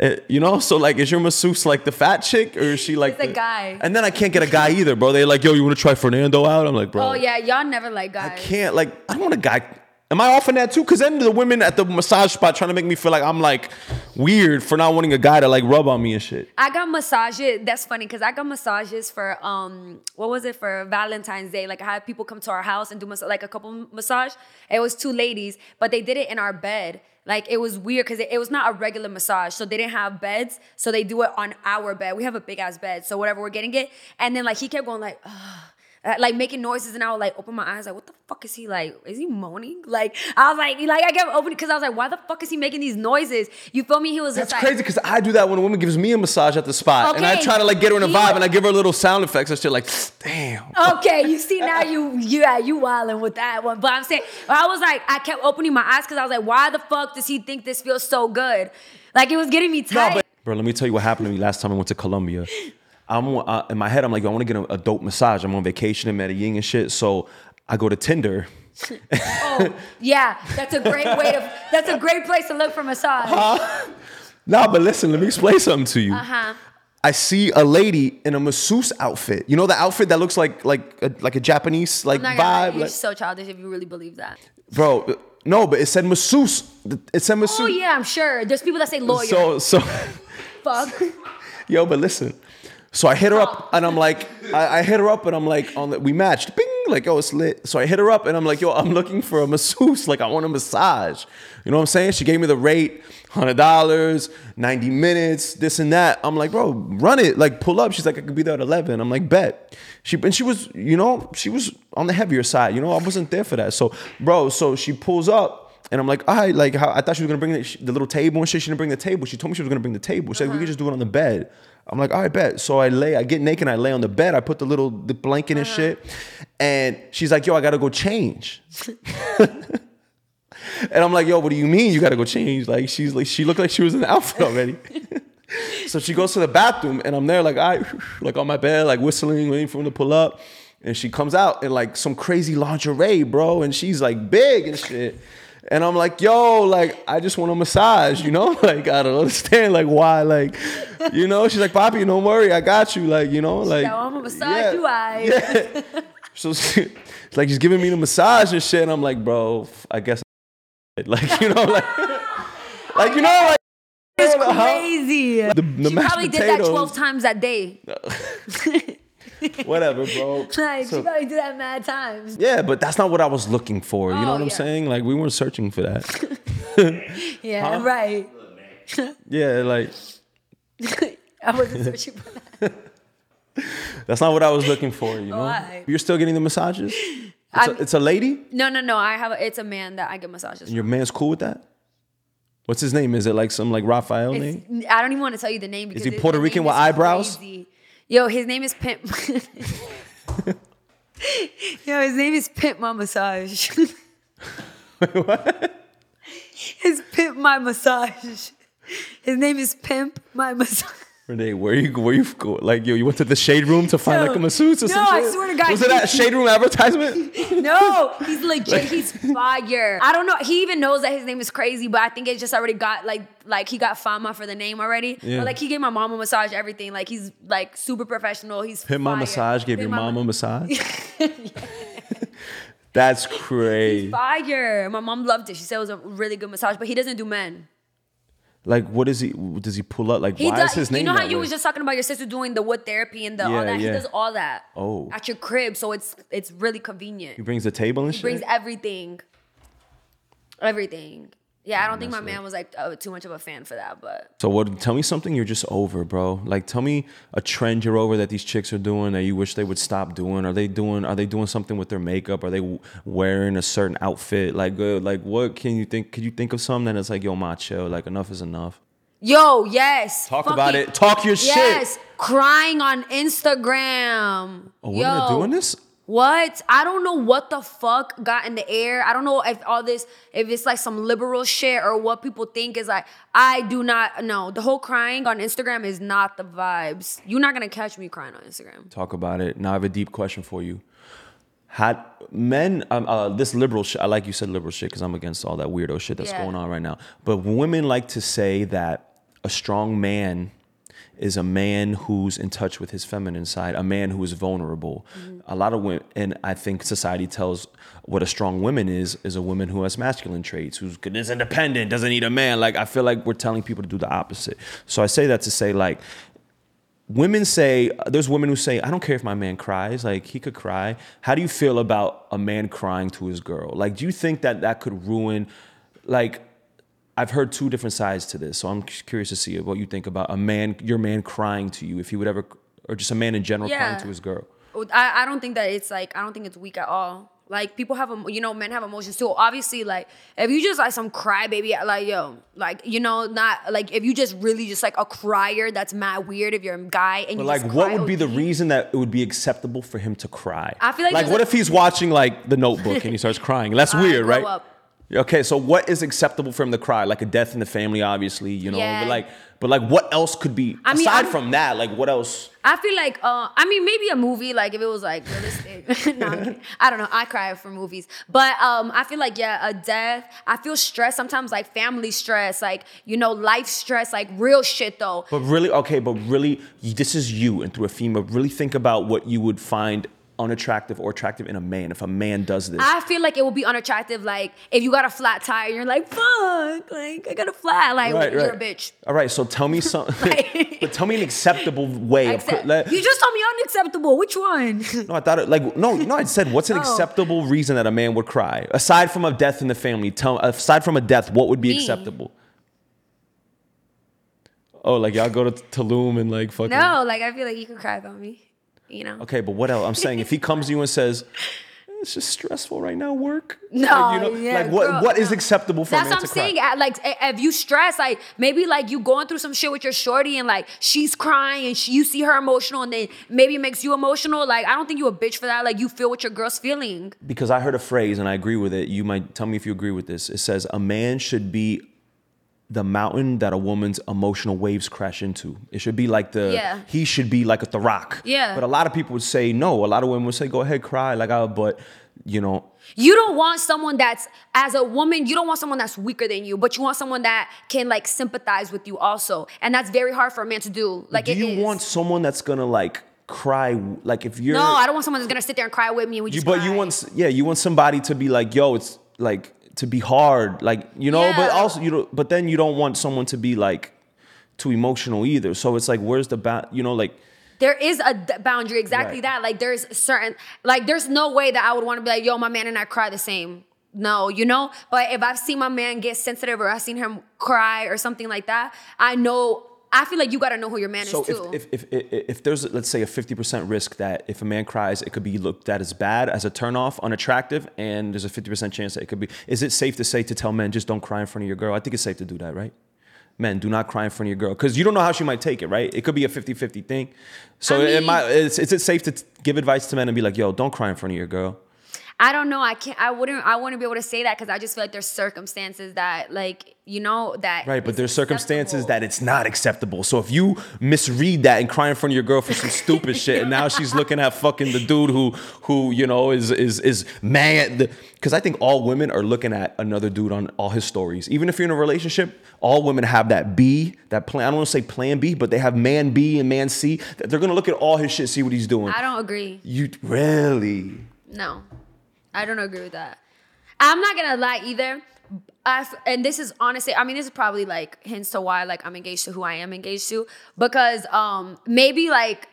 uh, you know, so like, is your masseuse like the fat chick, or is she like the guy. And then I can't get a guy either, bro. They're like, yo, you want to try Fernando out? I'm like, bro, Oh yeah, y'all never like guys. I can't. Like, I don't want a guy. Am I off on that too? Because then the women at the massage spot trying to make me feel like I'm like weird for not wanting a guy to like rub on me and shit. I got massages. That's funny because I got massages for um what was it for Valentine's Day? Like I had people come to our house and do mas- like a couple massage. It was two ladies, but they did it in our bed. Like it was weird because it, it was not a regular massage, so they didn't have beds, so they do it on our bed. We have a big ass bed, so whatever we're getting it, and then like he kept going like, Ugh. Uh, like making noises, and I would like open my eyes, like, what the fuck is he like? Is he moaning? Like, I was like, like I kept opening because I was like, why the fuck is he making these noises? You feel me? He was That's crazy because I do that when a woman gives me a massage at the spot, and I try to like get her in a vibe, and I give her little sound effects and shit, like, damn. Okay, you see now you yeah you wilding with that one. But I'm saying I was like I kept opening my eyes because I was like, why the fuck does he think this feels so good? Like it was getting me No, tight. but bro, let me tell you what happened to me last time I went to Colombia. I'm uh, in my head. I'm like, I want to get a, a dope massage. I'm on vacation in Medellin and shit. So I go to Tinder. oh yeah, that's a great way to. That's a great place to look for massage. Nah, but listen, let me explain something to you. Uh huh. I see a lady in a masseuse outfit. You know the outfit that looks like like a, like a Japanese like I'm not gonna lie, vibe, You're like, so childish if you really believe that. bro. uh, No, but it said masseuse. It said masseuse. Oh yeah, I'm sure. There's people that say lawyer. So so, Fuck. yo, but listen. So I hit her up oh. and I'm like, I, I hit her up and I'm like, on the, we matched. Bing, like, oh, it's lit. So I hit her up and I'm like, yo, I'm looking for a masseuse. Like, I want a massage. You know what I'm saying? She gave me the rate, hundred dollars, ninety minutes, this and that. I'm like, bro, run it. Like, pull up. She's like, I could be there at eleven. I'm like, bet. She and she was, you know, she was on the heavier side. You know, I wasn't there for that. So, bro, so she pulls up. And I'm like, all right, like, how, I thought she was gonna bring the, the little table and shit. She didn't bring the table. She told me she was gonna bring the table. She said, we could uh-huh. just do it on the bed. I'm like, all right, bet. So I lay, I get naked, and I lay on the bed. I put the little the blanket and uh-huh. shit. And she's like, yo, I gotta go change. and I'm like, yo, what do you mean you gotta go change? Like, she's like, she looked like she was in the outfit already. so she goes to the bathroom, and I'm there, like, I like on my bed, like whistling, waiting for him to pull up. And she comes out in like some crazy lingerie, bro. And she's like big and shit. And I'm like, yo, like, I just want a massage, you know? Like, I don't understand, like, why, like, you know? She's like, Poppy, don't worry, I got you, like, you know, like. like, "Oh, I'ma massage you, aight." Yeah. so she, it's like she's giving me the massage and shit. And I'm like, bro, I guess, like, you know, like, like you know, like. It's you know, how- crazy. The, the she probably did that 12 times that day. Whatever, bro. Like, So- she probably did that mad times. yeah, but that's not what I was looking for. You know Oh, what I'm saying? Like, we weren't searching for that. Yeah, right. yeah, like, I wasn't searching for that. that's not what I was looking for, you oh, know? Why? You're still getting the massages? It's, a, it's a lady? No, no, no. I have. A, it's a man that I get massages. And From. your man's cool with that? What's his name? Is it like some like Raphael name? I don't even want to tell you the name because he Puerto Rican with eyebrows? crazy. Yo, his name is Pimp. Yo, his name is Pimp My Massage. what? His Pimp My Massage. His name is Pimp My Massage. Renee, where you where you go? Like yo, you went to the shade room to find No. like a masseuse or No, something? I swear to God, Was it that shade room advertisement? No, he's legit. He's fire. I don't know. He even knows that his name is crazy, but I think it just already got like like he got fama for the name already. Yeah. But like he gave my mom a massage, everything. Like he's like super professional. He's Hit my massage, gave your Pimp mom a massage. That's crazy. fire. My mom loved it. She said it was a really good massage, but he doesn't do men. Like, what is he? Does he pull up? Like, He why does. is his name? you know how you way? was just talking about your sister doing the wood therapy and the all Yeah, that. yeah. He does all that. Oh. At your crib, so it's it's really convenient. He brings the table and shit. brings everything. Everything. Yeah, I don't think my man was like uh, too much of a fan for that, but so what? Tell me something you're just over, bro. Like, tell me a trend you're over that these chicks are doing that you wish they would stop doing. Are they doing? Are they doing something with their makeup? Are they wearing a certain outfit? Like, uh, like what can you think? Could you think of something that's like, yo, ma, chill. Like, enough is enough. yo, yes. Talk about fucking- it. Talk your Yes, shit. Yes, crying on Instagram. Oh, women are Yo, doing this. What? I don't know what the fuck got in the air. I don't know if all this, if it's like some liberal shit or what people think is like, I do not know. The whole crying on Instagram is not the vibes. You're not gonna catch me crying on Instagram. talk about it. Now I have a deep question for you. Had men, um, uh, this liberal shit, I like you said liberal shit because I'm against all that weirdo shit that's Yeah. going on right now. But women like to say that a strong man is a man who's in touch with his feminine side, a man who is vulnerable. Mm-hmm. A lot of women, and I think society tells what a strong woman is, is a woman who has masculine traits, who's good, is independent, doesn't need a man. Like, I feel like we're telling people to do the opposite. So I say that to say, like, women say there's women who say i don't care if my man cries like he could cry how do you feel about a man crying to his girl like do you think that that could ruin like i've heard two different sides to this so i'm curious to see what you think about a man your man crying to you if he would ever or just a man in general Yeah. crying to his girl oh, I, I don't think that it's like I don't think it's weak at all. Like people have, you know, men have emotions too. Obviously, like if you just like some crybaby, like yo, like you know, not like if you just really just like a crier, that's mad weird. If you're a guy and But like, what would be the reason that it would be acceptable for him to cry? I feel like like, what if he's watching like The Notebook and he starts crying? That's weird, right? up. Okay, so what is acceptable for him to cry? Like a death in the family, obviously, you know. Yeah. But like, but like, what else could be I mean, aside I'm- from that? Like, what else? I feel like, uh, I mean, maybe a movie, like if it was like realistic. no. I don't know. I cry for movies, but um, I feel like yeah, a death. I feel stress sometimes, like family stress, like you know, life stress, like real shit though. But really, okay, but really, this is you, and through a female, really think about what you would find unattractive or attractive in a man if a man does this. I feel like it would be unattractive, like if you got a flat tire, you're like, fuck, like I got a flat, like you're a bitch. All right, so tell me some, Like- but tell me an acceptable way of. Accept- let- you just told me unacceptable. Which one? No, I thought it like no, no. I said, what's an Oh. acceptable reason that a man would cry aside from a death in the family? Tell aside from a death, what would be Me. acceptable? Oh, like y'all go to Tulum and like fucking. no, like I feel like you could cry about me. You know. Okay, but what else? I'm saying if he comes to you and says, eh, "It's just stressful right now, work." No, like, you know, yeah, like what? girl, what is acceptable for That's what I'm saying. Like, if you stress, like maybe like you going through some shit with your shorty, and like she's crying, and she, you see her emotional, and then maybe it makes you emotional. Like, I don't think you a bitch for that. Like, you feel what your girl's feeling. because I heard a phrase and I agree with it. You might tell me if you agree with this. It says a man should be the mountain that a woman's emotional waves crash into. It should be like the Yeah. he should be like the rock. Yeah. But a lot of people would say no. A lot of women would say go ahead cry like I but you know You don't want someone that's as a woman, you don't want someone that's weaker than you, but you want someone that can like sympathize with you also, and that's very hard for a man to do. Like, do you is. want someone that's gonna like cry like if you're No, I don't want someone that's gonna sit there and cry with me. And we you, but you want yeah you want somebody to be like yo it's like to be hard like you know but also you know but then you don't want someone to be like too emotional either. So it's like where's the ba- you know like there is a d- boundary exactly Right. that. Like there's certain like there's no way that i would want to be like yo my man and i cry the same. No you know? But if i've seen my man get sensitive or i've seen him cry or something like that i know i feel like you got to know who your man so is too. if, if, if, if, there's let's say a 50% risk that if a man cries it could be looked at as bad as a turnoff unattractive and there's a 50% chance that it could be is it safe to say to tell men just don't cry in front of your girl i think it's safe to do that right? Men do not cry in front of your girl because you don't know how she might take it right? It could be a 50-50 thing. So I it mean- might, is, is it safe to give advice to men and be like yo don't cry in front of your girl i don't know i can't i wouldn't i wouldn't be able to say that because i just feel like there's circumstances that like you know that Right, but there's circumstances that it's not acceptable. So if you misread that and cry in front of your girl for some stupid shit, and now she's looking at fucking the dude who who you know is is is mad, because I think all women are looking at another dude on all his stories. Even if you're in a relationship, all women have that B, that plan. I don't want to say plan B, but they have man B and man C. That they're gonna look at all his shit, see what he's doing. i don't agree You really? No, I don't agree with that. I'm not gonna lie either. I f and this is honestly, I mean, this is probably like hints to why like I'm engaged to who I am engaged to because um maybe like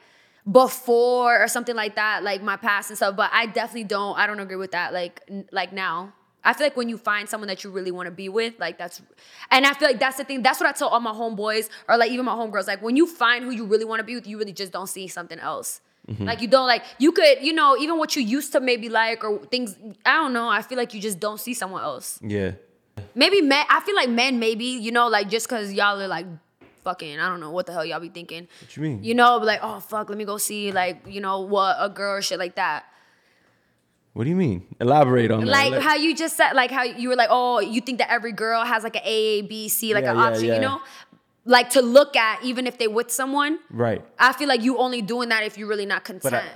before or something like that, like my past and stuff. But I definitely don't. I don't agree with that. Like n- like now. I feel like when you find someone that you really want to be with, like that's, and I feel like that's the thing. That's what I tell all my homeboys or like even my homegirls. Like when you find who you really want to be with, you really just don't see something else. Mm-hmm. Like you don't like you could you know even what you used to maybe like or things I don't know. I feel like you just don't see someone else. Yeah. Maybe men. I feel like men maybe you know like just because y'all are like fucking I don't know what the hell y'all be thinking. What you mean? You know, like oh fuck, let me go see like you know what a girl or shit like that. What do you mean? Elaborate on that. Like how you just said, like how you were like, oh, you think that every girl has like an A, B, C, like Yeah, an yeah, option, yeah. you know? Like to look at, even if they with someone. right. I feel like you only doing that if you're really not content. But, I,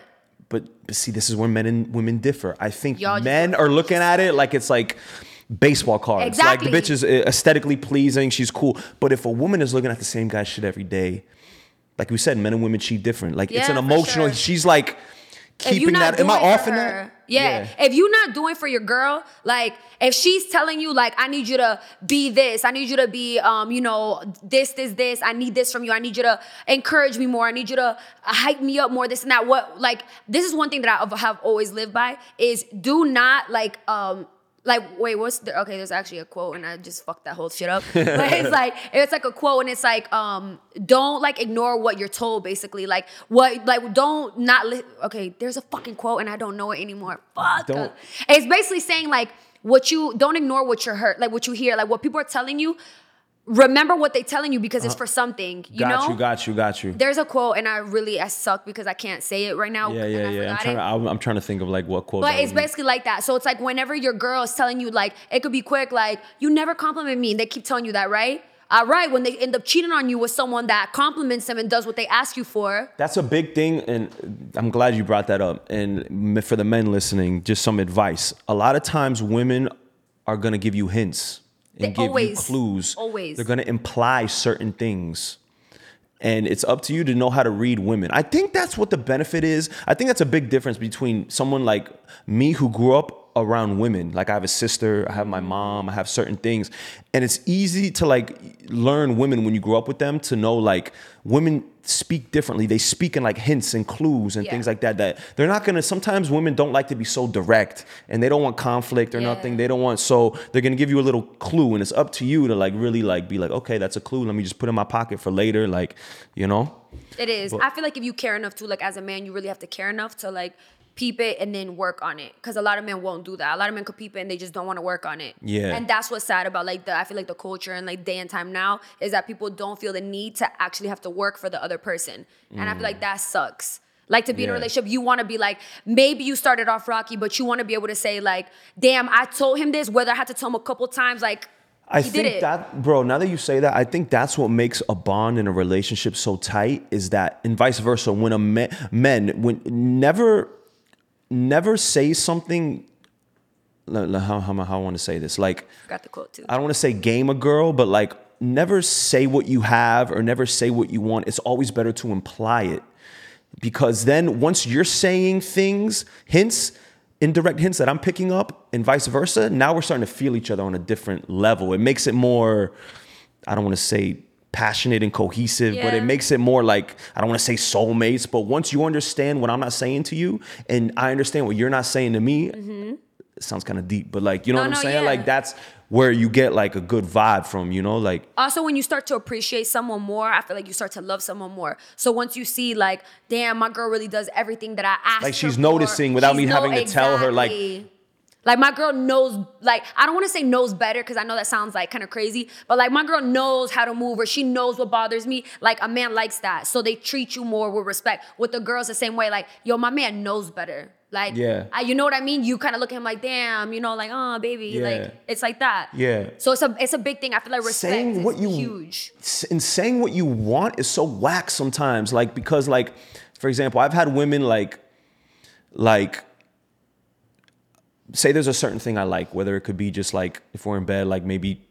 but but see, this is where men and women differ. I think Y'all men are looking at it like it's like baseball cards. Exactly. Like the bitch is uh, aesthetically pleasing, she's cool. But if a woman is looking at the same guy shit every day, like we said, men and women cheat different. Like it's an emotional. sure. She's like keeping that. Am I off in that? Yeah. If you're not doing for your girl, like if she's telling you, like, I need you to be this, I need you to be, um, you know, this, this, this, I need this from you, I need you to encourage me more, I need you to hype me up more, this and that. What, like, this is one thing that I have always lived by is do not like, um, like wait what's the okay there's actually a quote and i just fucked that whole shit up. But it's like it's like a quote and it's like um don't like ignore what you're told basically. Like what like don't not li- okay there's a fucking quote and i don't know it anymore. Fuck. Don't- it's basically saying like what you don't ignore what you're hurt like what you hear like what people are telling you remember what they're telling you because it's for something you Uh-huh. got know you, got you, got you. there's a quote and i really i suck because i can't say it right now Yeah, yeah, yeah. I'm trying to. I'm, I'm trying to think of like what quote. But it's be. basically like that. So it's like whenever your girl is telling you, like, it could be quick, like, you never compliment me. And they keep telling you that, right? All right, when they end up cheating on you with someone that compliments them and does what they ask you for. That's a big thing, and I'm glad you brought that up. And for the men listening, just some advice. A lot of times, women are gonna give you hints and They give you always- clues. always. they're gonna imply certain things, and it's up to you to know how to read women. I think that's what the benefit is. I think that's a big difference between someone like me who grew up around women. Like I have a sister, I have my mom, I have certain things, and it's easy to like learn women when you grow up with them to know like women speak differently. They speak in like hints and clues and Yeah. things like that. That they're not gonna. Sometimes women don't like to be so direct, and they don't want conflict or Yeah. nothing. They don't want. So they're gonna give you a little clue, and it's up to you to like really like be like, okay, that's a clue. Let me just put it in my pocket for later. Like, you know. It is. I feel like if you care enough to, like, as a man, you really have to care enough to, like, peep it and then work on it. Because a lot of men won't do that. A lot of men could peep it and they just don't want to work on it. Yeah. And that's what's sad about, like, the, I feel like the culture and, like, day and time now is that people don't feel the need to actually have to work for the other person. And I feel like that sucks. Like to be in a Mm. Relationship, you want to be like, maybe you started off rocky, but you want to be able to say like, damn, I told him this, whether I had to tell him a couple times, like, I he think that, bro. Now that you say that, I think that's what makes a bond in a relationship so tight. Is that, and vice versa. When a man, men, when never, never say something. How how, how I want to say this? Like, got the quote too. I don't want to say game a girl, but like, never say what you have or never say what you want. It's always better to imply it, because then once you're saying things, hints. Indirect hints that I'm picking up, and vice versa. Now we're starting to feel each other on a different level. It makes it more I don't want to say passionate and cohesive, but it makes it more like I don't want to say soulmates, but once you understand what I'm not saying to you and I understand what you're not saying to me, it sounds kind of deep, but like you know Mm-hmm. No, what I'm no, saying? yeah. Like that's where you get like a good vibe from, you know? Like also when you start to appreciate someone more i feel like you start to love someone more so once you see like damn my girl really does everything that i asked Like she's for, noticing without she's me having to tell her, like- Exactly. Like my girl knows like i don't want to say knows better because i know that sounds like kind of crazy but like my girl knows how to move or she knows what bothers me like a man likes that so they treat you more with respect with the girls the same way like yo my man knows better like Yeah. I, you know what i mean you kind of look at him like damn you know like oh baby Yeah. like it's like that Yeah. so it's a it's a big thing i feel like respect saying is what you huge and saying what you want is so whack sometimes like because like for example i've had women like like say there's a certain thing i like whether it could be just like if we're in bed like maybe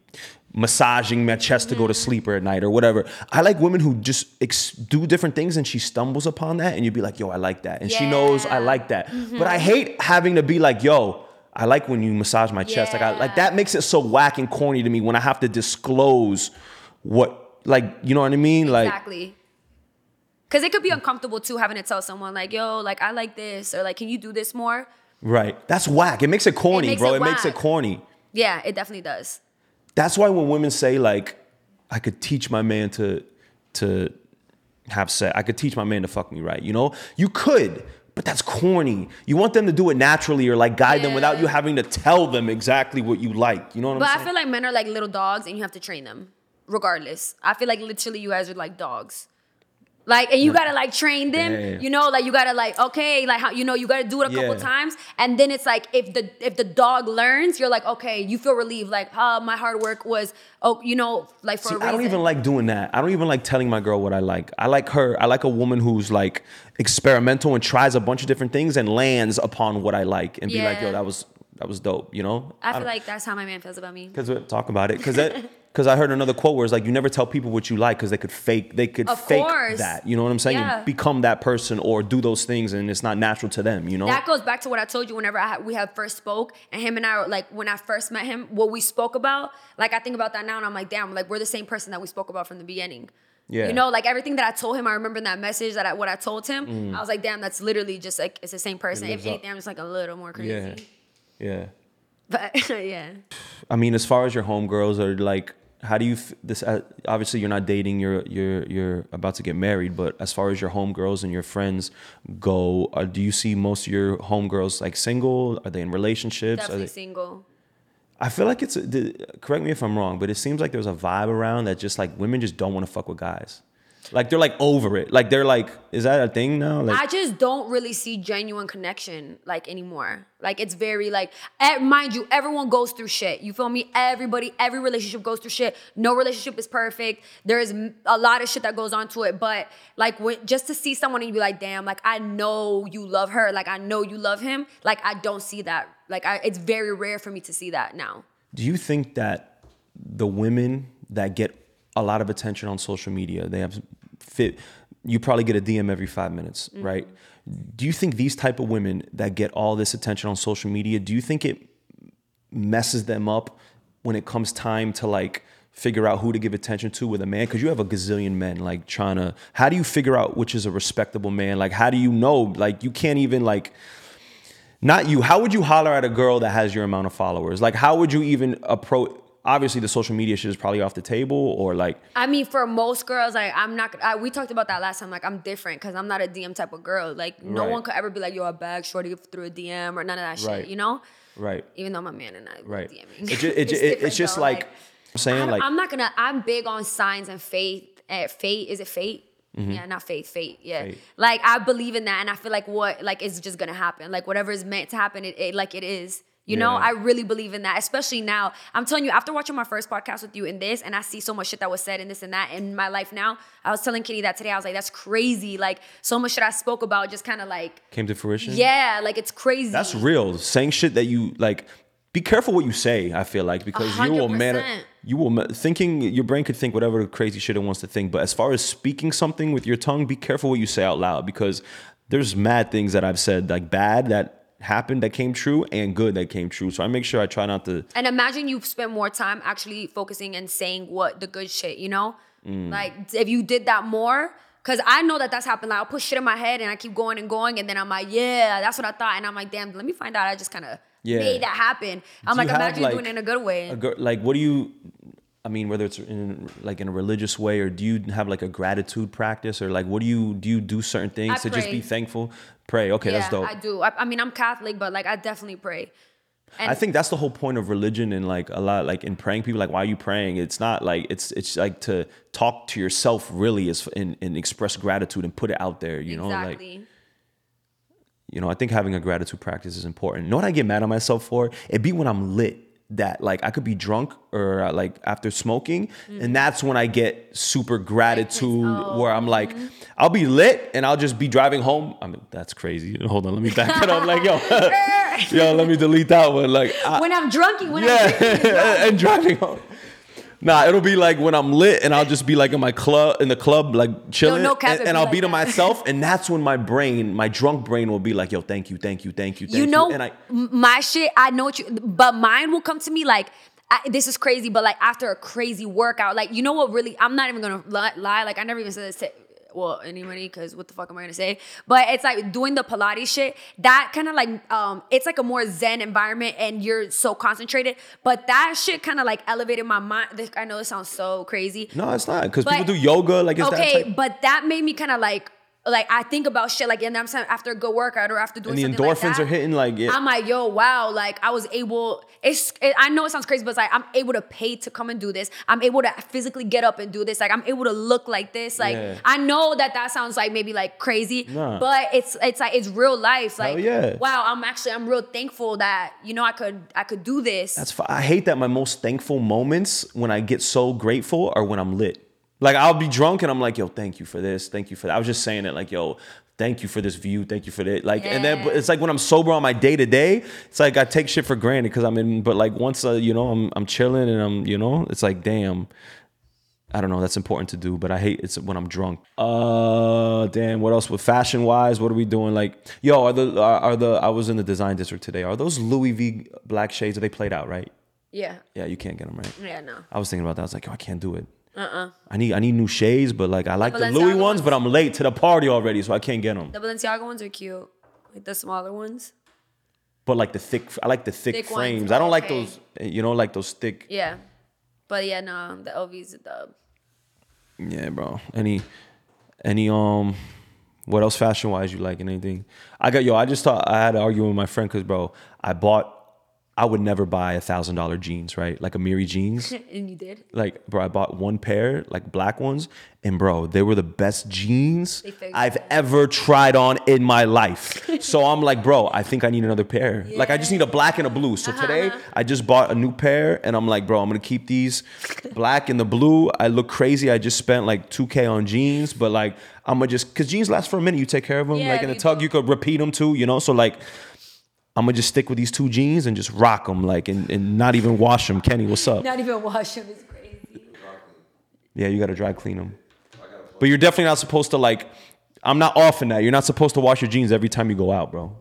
massaging my chest to go to mm-hmm. sleep or at night or whatever i like women who just ex- do different things and she stumbles upon that and you'd be like yo i like that and she knows i like that but i mm-hmm. hate having to be like yo I like when you massage my chest. Like, I, like that makes it so whack and corny to me when I have to disclose what, like, you know what I mean? Like, Exactly. Cause it could be uncomfortable too having to tell someone like, yo, like I like this, or like, can you do this more? Right? That's whack. It makes it corny, makes bro. it It makes it corny. Yeah, it definitely does. That's why when women say like, I could teach my man to to have sex. I could teach my man to fuck me right. You know, you could, but that's corny. You want them to do it naturally or like guide them without you having to tell them exactly what you like. You know what But I'm saying? But I feel like men are like little dogs and you have to train them regardless. I feel like literally you guys are like dogs. Like, and you gotta like train them, Yeah. you know, like you gotta like, okay, like how, you know, you gotta do it a couple Yeah. times. And then it's like, if the, if the dog learns, you're like, okay, you feel relieved. Like, oh, my hard work was, oh, you know, like for See, a reason. I don't even like doing that. I don't even like telling my girl what I like. I like her. I like a woman who's like experimental and tries a bunch of different things and lands upon what I like and be like, yo, that was that was dope. You know? I feel don't- like that's how my man feels about me. Cause we talk about it, cause that, cause I heard another quote where it's like you never tell people what you like, cause they could fake, they could Of fake course. that. You know what I'm saying? Yeah. Become that person or do those things, and it's not natural to them. You know? That goes back to what I told you whenever I we had first spoke, and him and I, were, like when I first met him, what we spoke about, like I think about that now, and I'm like, damn, like we're the same person that we spoke about from the beginning. Yeah. You know, like everything that I told him, I remember in that message that I, what I told him. Mm. I was like, damn, that's literally just like it's the same person. If up. anything, I'm just like a little more crazy. yeah, yeah. But yeah. I mean, as far as your homegirls are like, how do you f- this? Uh, obviously, you're not dating. You're you're you're about to get married. But as far as your homegirls and your friends go, uh, do you see most of your homegirls like single? Are they in relationships? Are Definitely they, single. I feel like it's. a- the- Correct me if I'm wrong, but it seems like there's a vibe around that just like women just don't want to fuck with guys. Like they're like over it. Like they're like, is that a thing now? Like I just don't really see genuine connection like anymore. Like it's very like, mind you, everyone goes through shit. You feel me? Everybody, every relationship goes through shit. No relationship is perfect. There is a lot of shit that goes on to it. But like, when, just to see someone and you be like, damn, like I know you love her. Like I know you love him. Like I don't see that. Like I, it's very rare for me to see that now. Do you think that the women that get a lot of attention on social media, they have fit you probably get a DM every 5 minutes, mm-hmm. right? Do you think these type of women that get all this attention on social media, do you think it messes them up when it comes time to like figure out who to give attention to with a man? Because you have a gazillion men like trying to how do you figure out which is a respectable man? Like how do you know like you can't even like not you how would you holler at a girl that has your amount of followers? Like how would you even approach obviously the social media shit is probably off the table or like I mean, for most girls, like I'm not. I, we talked about that last time. Like I'm different because I'm not a DM type of girl. Like no Right. one could ever be like, "Yo, a bag shorty through a DM" or none of that shit. Right. You know? right Even though my man and I right DMing. it ju- it ju- it- it's just though, like, i'm saying I don't- like I'm not gonna. I'm big on signs and faith. Uh, fate is it fate? Yeah, not faith, fate. Yeah, Mm-hmm. Fate. like I believe in that, and I feel like what like is just gonna happen. Like whatever is meant to happen, it, it like it is. You know, I really believe in that, especially now. I'm telling you, after watching my first podcast with you in this, and I see so much shit that was said in this and that in my life now. I was telling Kitty that today. I was like, that's crazy. Like so much shit I spoke about just kind of like, came to fruition yeah, like it's crazy. That's real. Saying shit that you like. Be careful what you say. I feel like because you will. 100%. You will thinking. Your brain could think whatever crazy shit it wants to think. But as far as speaking something with your tongue, be careful what you say out loud because there's mad things that I've said like bad that happened that came true and good that came true. So I make sure I try not to. And imagine you spend more time actually focusing and saying what the good shit, you know? Mm. Like if you did that more, because I know that that's happened. Like I'll put shit in my head and I keep going and going, and then I'm like, yeah, that's what I thought. And I'm like, damn, let me find out. I just kind of Yeah. made that happen. I'm Do like, imagine like, doing it in a good way. A like what do you? I mean, whether it's in like in a religious way or do you have like a gratitude practice or like what do you do? You do certain things I to just be thankful. Pray. Okay, yeah, that's dope. I do. I, I mean, I'm Catholic, but like I definitely pray. And I think that's the whole point of religion and like a lot like in praying people like why are you praying? It's not like it's it's like to talk to yourself really is and, and express gratitude and put it out there. You know, like you know I think having a gratitude practice is important. You know what I get mad at myself for? It be when I'm lit that like I could be drunk or uh, like after smoking, and that's when I get super gratitude where I'm like, I'll be lit and I'll just be driving home. I mean that's crazy. Hold on, let me back it up. Like yo, yo, let me delete that one. Like I, when I'm drunky, when I'm drinking, yeah, and driving home. Nah, it'll be like when I'm lit and I'll just be like in my club in the club like chilling no cap, and, and I'll like be to that. myself and that's when my brain, my drunk brain will be like, "Yo, thank you, thank you, thank you, thank you." you know and I my shit i know what you but mine will come to me like I, this is crazy but like after a crazy workout like you know what really i'm not even gonna li- lie like i never even said this to well anybody because what the fuck am i gonna say but it's like doing the pilates shit that kind of like um it's like a more zen environment and you're so concentrated but that shit kind of like elevated my mind i know it sounds so crazy No, it's not because people do yoga like it's okay that type. but that made me kind of like like I think about shit like and I'm saying after a good workout or after doing And the something like endorphins that, are hitting like yeah. I'm like, yo, wow, like I was able. It's. It, I know it sounds crazy, but it's like I'm able to pay to come and do this. I'm able to physically get up and do this. Like I'm able to look like this. Like Yeah. I know that that sounds like maybe like crazy, Nah. but it's it's like it's real life. Hell Like yeah. wow, I'm actually I'm real thankful that you know I could I could do this. That's fi- I hate that my most thankful moments when I get so grateful are when I'm lit. Like I'll be drunk and I'm like, yo, thank you for this, thank you for that. I was just saying it like, yo, thank you for this view, thank you for that. Like, and then but it's like when I'm sober on my day to day, it's like I take shit for granted because I'm in. But like once uh, you know I'm I'm chilling and I'm you know it's like damn. I don't know. That's important to do, but I hate it's when I'm drunk. Uh, damn. What else? With fashion wise, what are we doing? Like, yo, are the are, are the? I was in the design district today. Are those Louis V black shades? Are they played out right? yeah, Yeah, you can't get them right. yeah, no. I was thinking about that. I was like, yo, I can't do it. Uh-uh. I need I need new shades, but like I like the Balenciaga Louis ones, ones? but I'm late to the party already, so I can't get them. The Balenciaga ones are cute, like the smaller ones. but like the thick. I like the thick, Thick ones, frames. I don't like those. You know, like those thick. Yeah. But yeah, no, the LV's a dub. Yeah, bro. Any, any um, what else fashion wise you like and anything? I got yo. I just thought I had to argue with my friend because bro, I bought. I would never buy a thousand dollar jeans, right? Like Amiri jeans. and you did? like bro i bought one pair like black ones and bro they were the best jeans i've good. ever tried on in my life. So i'm like bro i think i need another pair. Like i just need a black and a blue. So uh-huh, today uh-huh. i just bought a new pair and i'm like bro i'm gonna keep these black and the blue. I look crazy. I just spent like 2k on jeans but like i'm gonna just because jeans last for a minute. You take care of them Yeah, like in the tug you could repeat them too you know? So like I'm gonna just stick with these two jeans and just rock them, like, and, and not even wash them. Kenny, what's up? Not even wash them is crazy. Yeah, you gotta dry clean them. But you're definitely not supposed to like. I'm not off in that. You're not supposed to wash your jeans every time you go out, bro.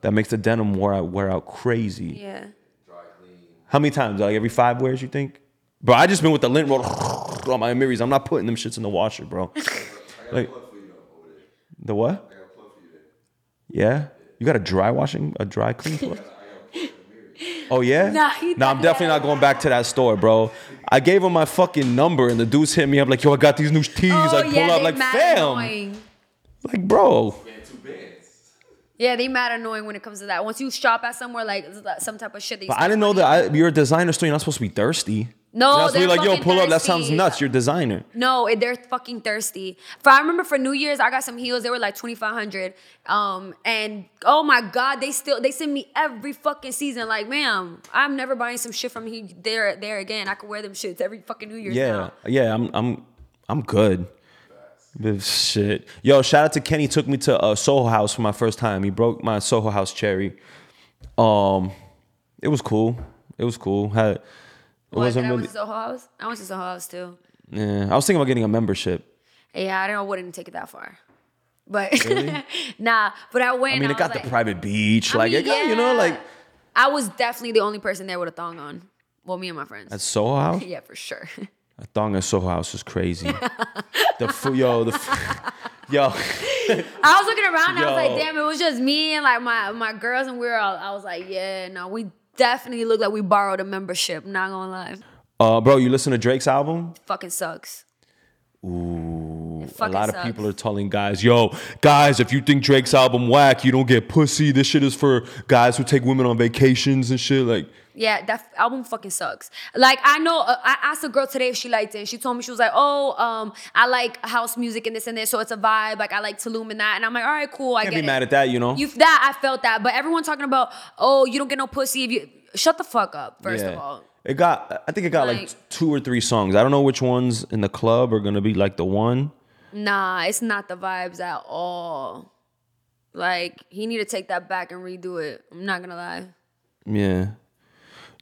That makes the denim wear out, wear out crazy. Yeah. Dry clean. How many times? Like every five wears, you think? Bro, I just been with the lint roll on my Amiris. I'm not putting them shits in the washer, bro. Like the what? Yeah, you got a dry washing, a dry clean? Oh yeah? Nah, he nah, I'm definitely not going back to that store, bro. I gave him my fucking number, and the dudes hit me up like, "Yo, I got these new tees." Oh I pull yeah, up like, "Fam, annoying. like, bro." Man, two bands. Yeah, they mad annoying when it comes to that. Once you shop at somewhere like some type of shit, they But I didn't know that I, you're a designer store. You're not supposed to be thirsty. No, you're not supposed to be they're like, "Yo, pull up." That sounds nuts. You're designer. No, they're fucking thirsty. For I remember for New Year's, I got some heels. They were like twenty five hundred. Um, and oh my god, they still they send me every fucking season. Like, ma'am, I'm never buying some shit from he there there again. I could wear them shits every fucking New Year's. Yeah, now. yeah. I'm, I'm, I'm good. Shit, yo, shout out to Kenny. Took me to uh, Soho House for my first time. He broke my Soho House cherry. Um, it was cool. It was cool. Had What, wasn't did I went to Soho House. I went to Soho House too. Yeah, I was thinking about getting a membership. Yeah, I don't know. Wouldn't take it that far. But nah, but I went. I mean, it was got like- the private beach. I like, mean, it got, you know, like I was definitely the only person there with a thong on. Well, me and my friends. at Soho House. yeah, for sure. A thong at Soho House is crazy. the food, yo, the f- yo. I was looking around and I was like, damn, it was just me and like my my girls, and we were all. I was like, yeah, no, we definitely look like we borrowed a membership. Not gonna lie, Uh, bro, you listen to Drake's album? fucking sucks. Ooh, a lot of people are telling guys, yo, guys, if you think Drake's album whack, you don't get pussy. This shit is for guys who take women on vacations and shit. Like, Yeah, that f- album fucking sucks. Like I know, uh, I asked a girl today if she liked it. And she told me she was like, "Oh, um, I like house music and this and this, so it's a vibe. Like I like Tulum and that." And I'm like, "All right, cool. I can't get be it." mad at that, you know? You that I felt that, but everyone talking about, "Oh, you don't get no pussy if you." Shut the fuck up. First Yeah. of all, It got, I think it got like, Like- two or three songs. I don't know which ones in the club are gonna be like the one. nah, it's not the vibes at all. Like he need to take that back and redo it. I'm not gonna lie. Yeah.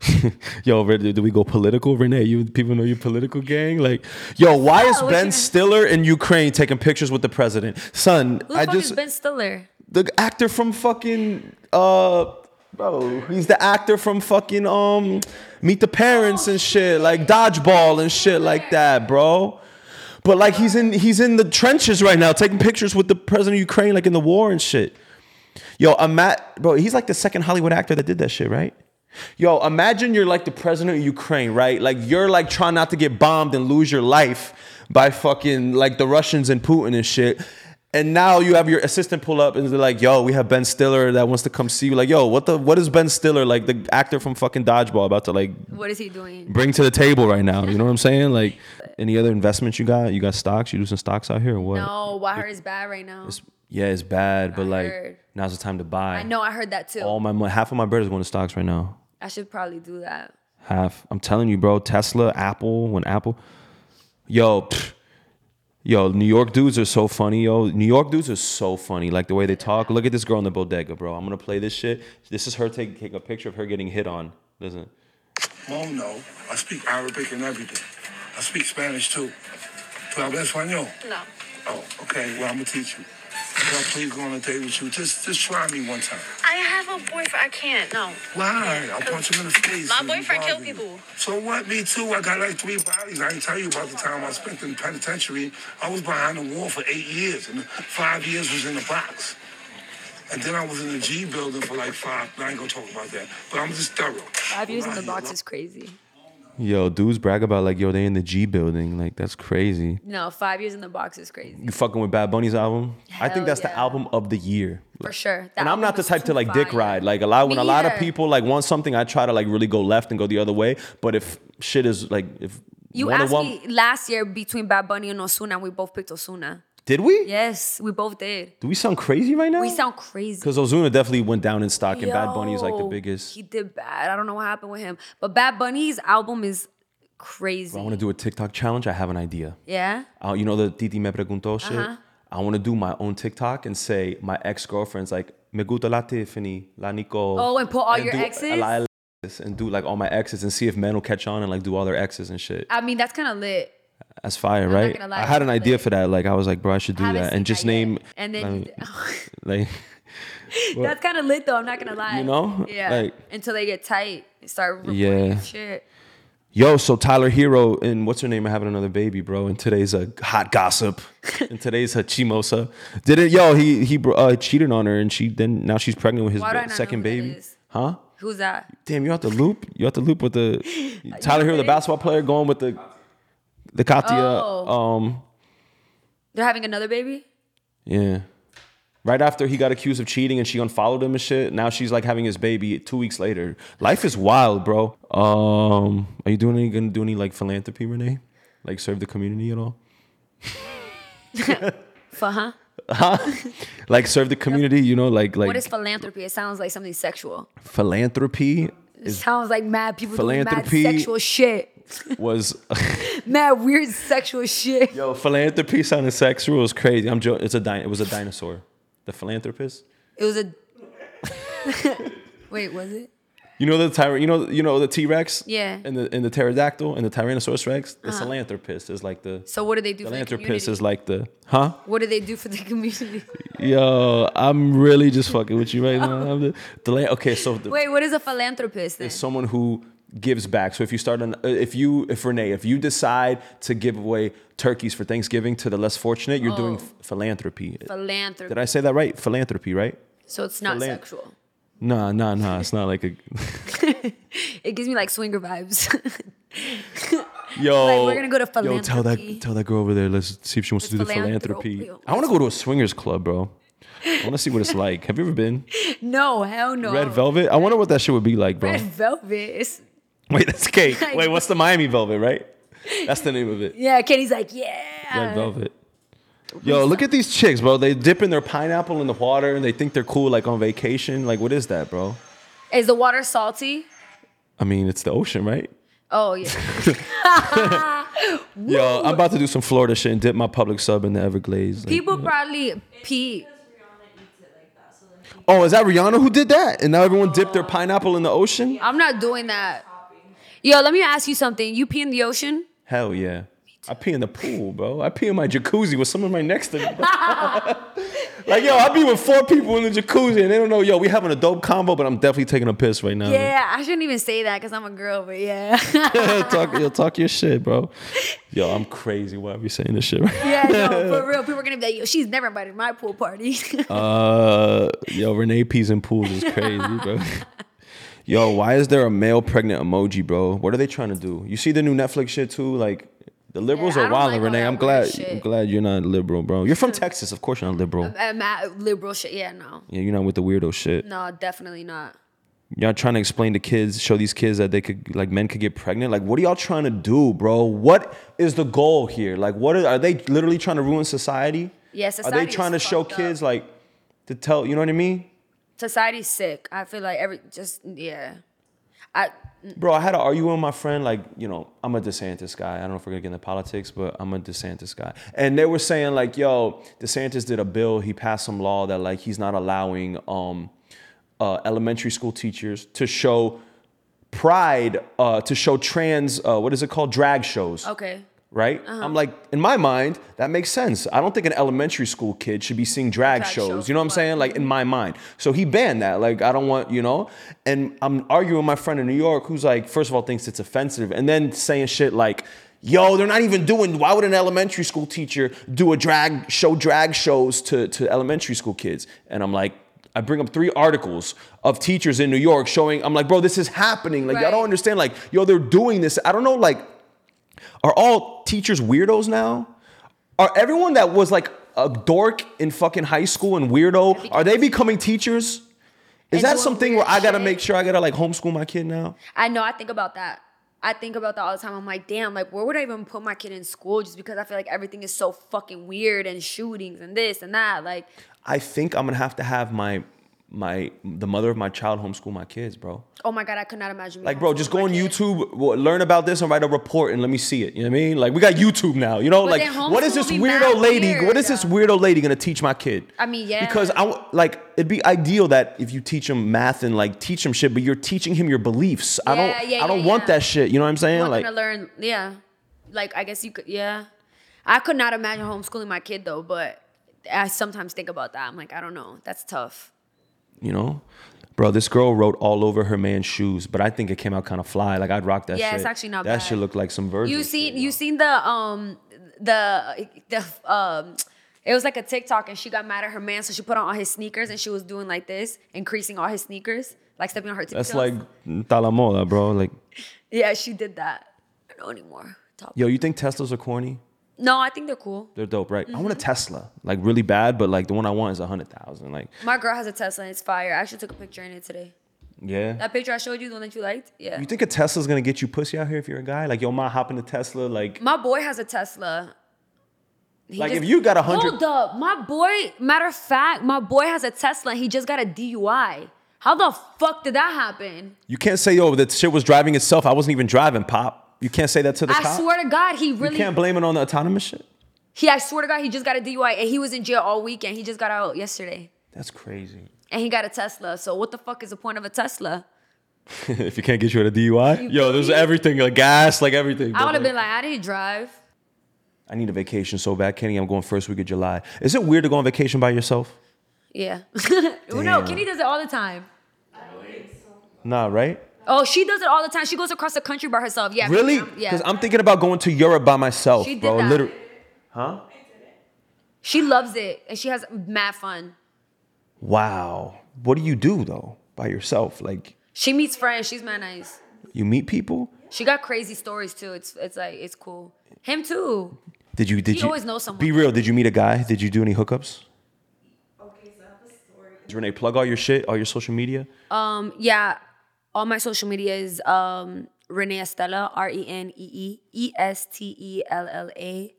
yo, do we go political, Renee? You people know you political gang. Like, yo, why is what Ben Stiller in Ukraine taking pictures with the president? Son, Who I just Ben Stiller? the actor from fucking uh bro he's the actor from fucking um meet the parents and shit like dodgeball and shit like that bro but like he's in he's in the trenches right now taking pictures with the president of ukraine like in the war and shit yo i'm at bro he's like the second hollywood actor that did that shit right yo imagine you're like the president of ukraine right like you're like trying not to get bombed and lose your life by fucking like the russians and putin and shit and now you have your assistant pull up and they're like, "Yo, we have Ben Stiller that wants to come see you." Like, "Yo, what the what is Ben Stiller like the actor from fucking Dodgeball about to like What is he doing? bring to the table right now?" You know what I'm saying? Like, any other investments you got? You got stocks? You do some stocks out here or what? No, Wire is bad right now. Yeah, it's bad, but I like heard. now's the time to buy. I know. I heard that too. All my money, half of my bread is going to stocks right now. I should probably do that. Half. I'm telling you, bro. Tesla, Apple. When Apple, yo, pff, yo, New York dudes are so funny, yo. New York dudes are so funny. Like the way they talk. Look at this girl in the bodega, bro. I'm gonna play this shit. This is her taking take a picture of her getting hit on. Listen. Mom, no. I speak Arabic and everything. I speak Spanish too. ¿Tú hablas español? No. Oh, okay. Well, I'm gonna teach you. Can I please go on a date with you? Just, just try me one time. I have a boyfriend. I can't. No. Why? I'll punch him in the face. My if he boyfriend killed bother you. people. So what? Me too. I got like three bodies. I didn't tell you about the time I spent in the penitentiary. I was behind the wall for eight years, and five years was in the box. And then I was in the G building for like five. I ain't gonna talk about that, but I'm just thorough. Five years in the box is crazy. Yo, dudes brag about like, yo, they in the G building. Like, that's crazy. No, five years in the box is crazy. You fucking with Bad Bunny's album? I think that's the album of the year. For sure. That and I'm not the type to like dick ride. Like a lot when Me a lot of people like want something, I try to like really go left and go the other way. But if shit is like if You asked me last year between Bad Bunny and Ozuna, we both picked Ozuna. Did we? Yes, we both did. Do we sound crazy right now? We sound crazy. because Ozuna definitely went down in stock, and Bad Bunny is like the biggest. He did bad. I don't know what happened with him, but Bad Bunny's album is crazy. I want to do a TikTok challenge. I have an idea. yeah. Uh, you know the Titi me preguntó shit. Uh-huh. I want to do my own TikTok and say my ex girlfriend's like me gusta la Tiffany, la Nicole. Oh, and put all your do- exes? la and do like all my exes and see if men will catch on and like do all their exes and shit. I mean, that's kind of lit. That's fire, not right? lie, I had an idea lit. for that. Like I was like, bro, I should do Haven't that and just that yet. name And then like that's kind of lit though. I'm not gonna lie. You know? Yeah. Like- Until they get tight, and start reporting Yeah. shit. Yo, so Tyler Herro and what's her name are having another baby, bro. And today's a hot gossip. and today's a chimosa. Did it? Yo, he he uh, cheated on her, and she then now she's pregnant with his Why do ba- second baby. Huh? Who's that? Damn, you have to loop. You have to loop with the Tyler Herro, the basketball player, going with the the Katia. Oh. Um, They're having another baby. yeah. Right after he got accused of cheating and she unfollowed him and shit. Now she's like having his baby two weeks later. Life is wild, bro. Um, are you doing any gonna do any like philanthropy, Renee? Like serve the community at all? For huh? huh? Like serve the community, you know, like like What is philanthropy? It sounds like something sexual. philanthropy It sounds like mad people doing mad philanthropy- sexual shit. was Mad weird sexual shit. yo philanthropy sounded sexual. It was crazy. I'm joking. It's a di- it was a dinosaur. The philanthropist. It was a. Wait, was it? You know the tyra- you know you know the T Rex. Yeah. Uh-huh. And the and the pterodactyl and the Tyrannosaurus Rex. The philanthropist is like the So what do they do for the philanthropist is like the huh? what do they do for the community? Yo, I'm really just fucking with you right now. The, the okay, so the, Wait, what is a philanthropist then? is someone who gives back. So if you start an, uh, if you, if Renee, if you decide to give away turkeys for Thanksgiving to the less fortunate, you're doing Oh. f- philanthropy. Philanthropy. Did I say that right? Philanthropy, right? so it's not Philan- sexual. Nah, nah, nah. It's not like a. It gives me like swinger vibes. Yo, Like, we're gonna go to Yo, tell that philanthropy. tell that girl over there. Let's see if she wants to do the philanthropy. philanthropy. I want to go to a swingers club, bro. I want to see what it's like. Have you ever been? no, hell no. Red Velvet. I wonder what that shit would be like, bro. Red velvet. It's, Wait, that's cake. Wait, what's the Miami Velvet, right? That's the name of it. yeah, Kenny's like, yeah. Red Velvet. Yo, look at these chicks, bro. They dipping their pineapple in the water and they think they're cool, like on vacation. Like, what is that, bro? Is the water salty? I mean, it's the ocean, right? Oh yeah. Yo, I'm about to do some Florida shit and dip my public sub in the Everglades. Like, People probably pee. oh, is that Rihanna who did that? And now everyone dipped their pineapple in the ocean? I'm not doing that. Yo, let me ask you something. You pee in the ocean? Hell yeah. I pee in the pool, bro. I pee in my jacuzzi with someone right next to me. like, yo, I be with four people in the jacuzzi and they don't know, yo, we having a dope combo, but I'm definitely taking a piss right now. Yeah, I shouldn't even say that because I'm a girl, but yeah. talk, yo, talk your shit, bro. Yo, I'm crazy. Why are we saying this shit? Right? yeah, no, for real. People are gonna be like, yo, she's never invited my pool party. Uh, yo, Renee pees in pools is crazy, bro. Yo, why is there a male pregnant emoji, bro? What are they trying to do? You see the new Netflix shit too? Like, the liberals Yeah, are wild, like Renee. I'm glad. shit. I'm glad you're not liberal, bro. You're from Texas, of course you're not liberal. Uh, I'm at liberal shit. Yeah, no. Yeah, you're not with the weirdo shit. No, definitely not. Y'all trying to explain to kids, show these kids that they could, like, men could get pregnant. Like, what are y'all trying to do, bro? What is the goal here? Like, what are, are they literally trying to ruin society? Yes, yeah, Are they trying to show up. kids, like, to tell, you know what I mean? Society's sick. I feel like every just yeah. I Bro, I had to argue with my friend, like, you know, I'm a DeSantis guy. I don't know if we're gonna get into politics, but I'm a DeSantis guy. And they were saying, like, yo, DeSantis did a bill, he passed some law that like he's not allowing um uh, elementary school teachers to show pride, uh, to show trans, uh, what is it called? Drag shows. okay. Right? I'm uh-huh. like, in my mind, that makes sense. I don't think an elementary school kid should be seeing drag, Drag shows. shows, You know what I'm saying? Like in mm-hmm. my mind. So he banned that. Like, I don't want, you know? And I'm arguing with my friend in New York who's like, first of all, thinks it's offensive, and then saying shit like, yo, they're not even doing, why would an elementary school teacher do a drag, show drag shows to, to elementary school kids? And I'm like, I bring up three articles of teachers in New York showing. I'm like, bro, this is happening. Like y'all Right. don't understand. Like yo, they're doing this. I don't know. Like, are all teachers weirdos now? Are everyone that was like a dork in fucking high school and weirdo, are they becoming teachers? Is that something where I gotta shit? make sure I gotta like homeschool my kid now? I know. I think about that. I think about that all the time. I'm like, damn, like, where would I even put my kid in school? Just because I feel like everything is so fucking weird and shootings and this and that. Like, I think I'm gonna have to have my my the mother of my child homeschool my kids, bro. oh my god, I could not imagine. Like, bro, just go on. YouTube, learn about this, and write a report, and let me see it. You know what I mean? Like, we got YouTube now. You know, But like, what is this weirdo lady? weird. What is this weirdo lady gonna teach my kid? I mean, yeah. Because I like it'd be ideal that if you teach him math and like teach him shit, but you're teaching him your beliefs. I don't, yeah, I don't yeah, want yeah. that shit. You know what I'm saying? Like, to learn. Yeah, like I guess you could. Yeah, I could not imagine homeschooling my kid though, but I sometimes think about that. I'm like, I don't know. That's tough. You know, bro, this girl wrote all over her man's shoes, but I think it came out kind of fly. Like, I'd rock that Yeah, shit. it's actually not That bad. shit looked like some Virgil. You seen yo. you seen the um the the um it was like a TikTok and she got mad at her man, so she put on all his sneakers and she was doing like this, increasing all his sneakers, like stepping on her That's like talamoda, bro. Like, yeah, she did that. I don't know anymore. Top. yo, you think Teslas are corny? No, I think they're cool. They're dope, right? I Mm-hmm. want a Tesla, like really bad, but like the one I want is a hundred thousand. Like, My girl has a Tesla and it's fire. I actually took a picture in it today. yeah. That picture I showed you, the one that you liked, yeah. You think a Tesla's gonna get you pussy out here if you're a guy? Like, yo, ma, hop in the Tesla. Like, My boy has a Tesla. He Like, if you got a hundred- Hold up, my boy. Matter of fact, my boy has a Tesla. and He just got a DUI. How the fuck did that happen? you can't say, yo, that shit was driving itself. I wasn't even driving, pop. You can't say that to the cop. I cop. swear to God, he really. you can't blame it on the autonomous shit. He, I swear to God, he just got a DUI and he was in jail all weekend. He just got out yesterday, That's crazy. and he got a Tesla. So what the fuck is the point of a Tesla? if you can't get you at a DUI, You yo, there's everything, like gas, like everything. I would have been like, I didn't drive. I need a vacation so bad, Kenny. I'm going first week of July. Is it weird to go on vacation by yourself? Yeah. no, Damn. Kenny does it all the time. Nah, right? Oh, she does it all the time. She goes across the country by herself. Yeah. Really? Yeah. Because I'm thinking about going to Europe by myself, She did bro. that. Literally. She loves it and she has mad fun. Wow. What do you do though by yourself? Like She meets friends. She's mad nice. you meet people? She got crazy stories too. It's it's like it's cool. Him too. Did you did He you always knows someone. Be real. Did you meet a guy? Did you do any hookups? Okay, so I have a story. Renee, plug all your shit, all your social media. Um yeah, all my social media is um Renee Estella R E N E E E S T E L L A.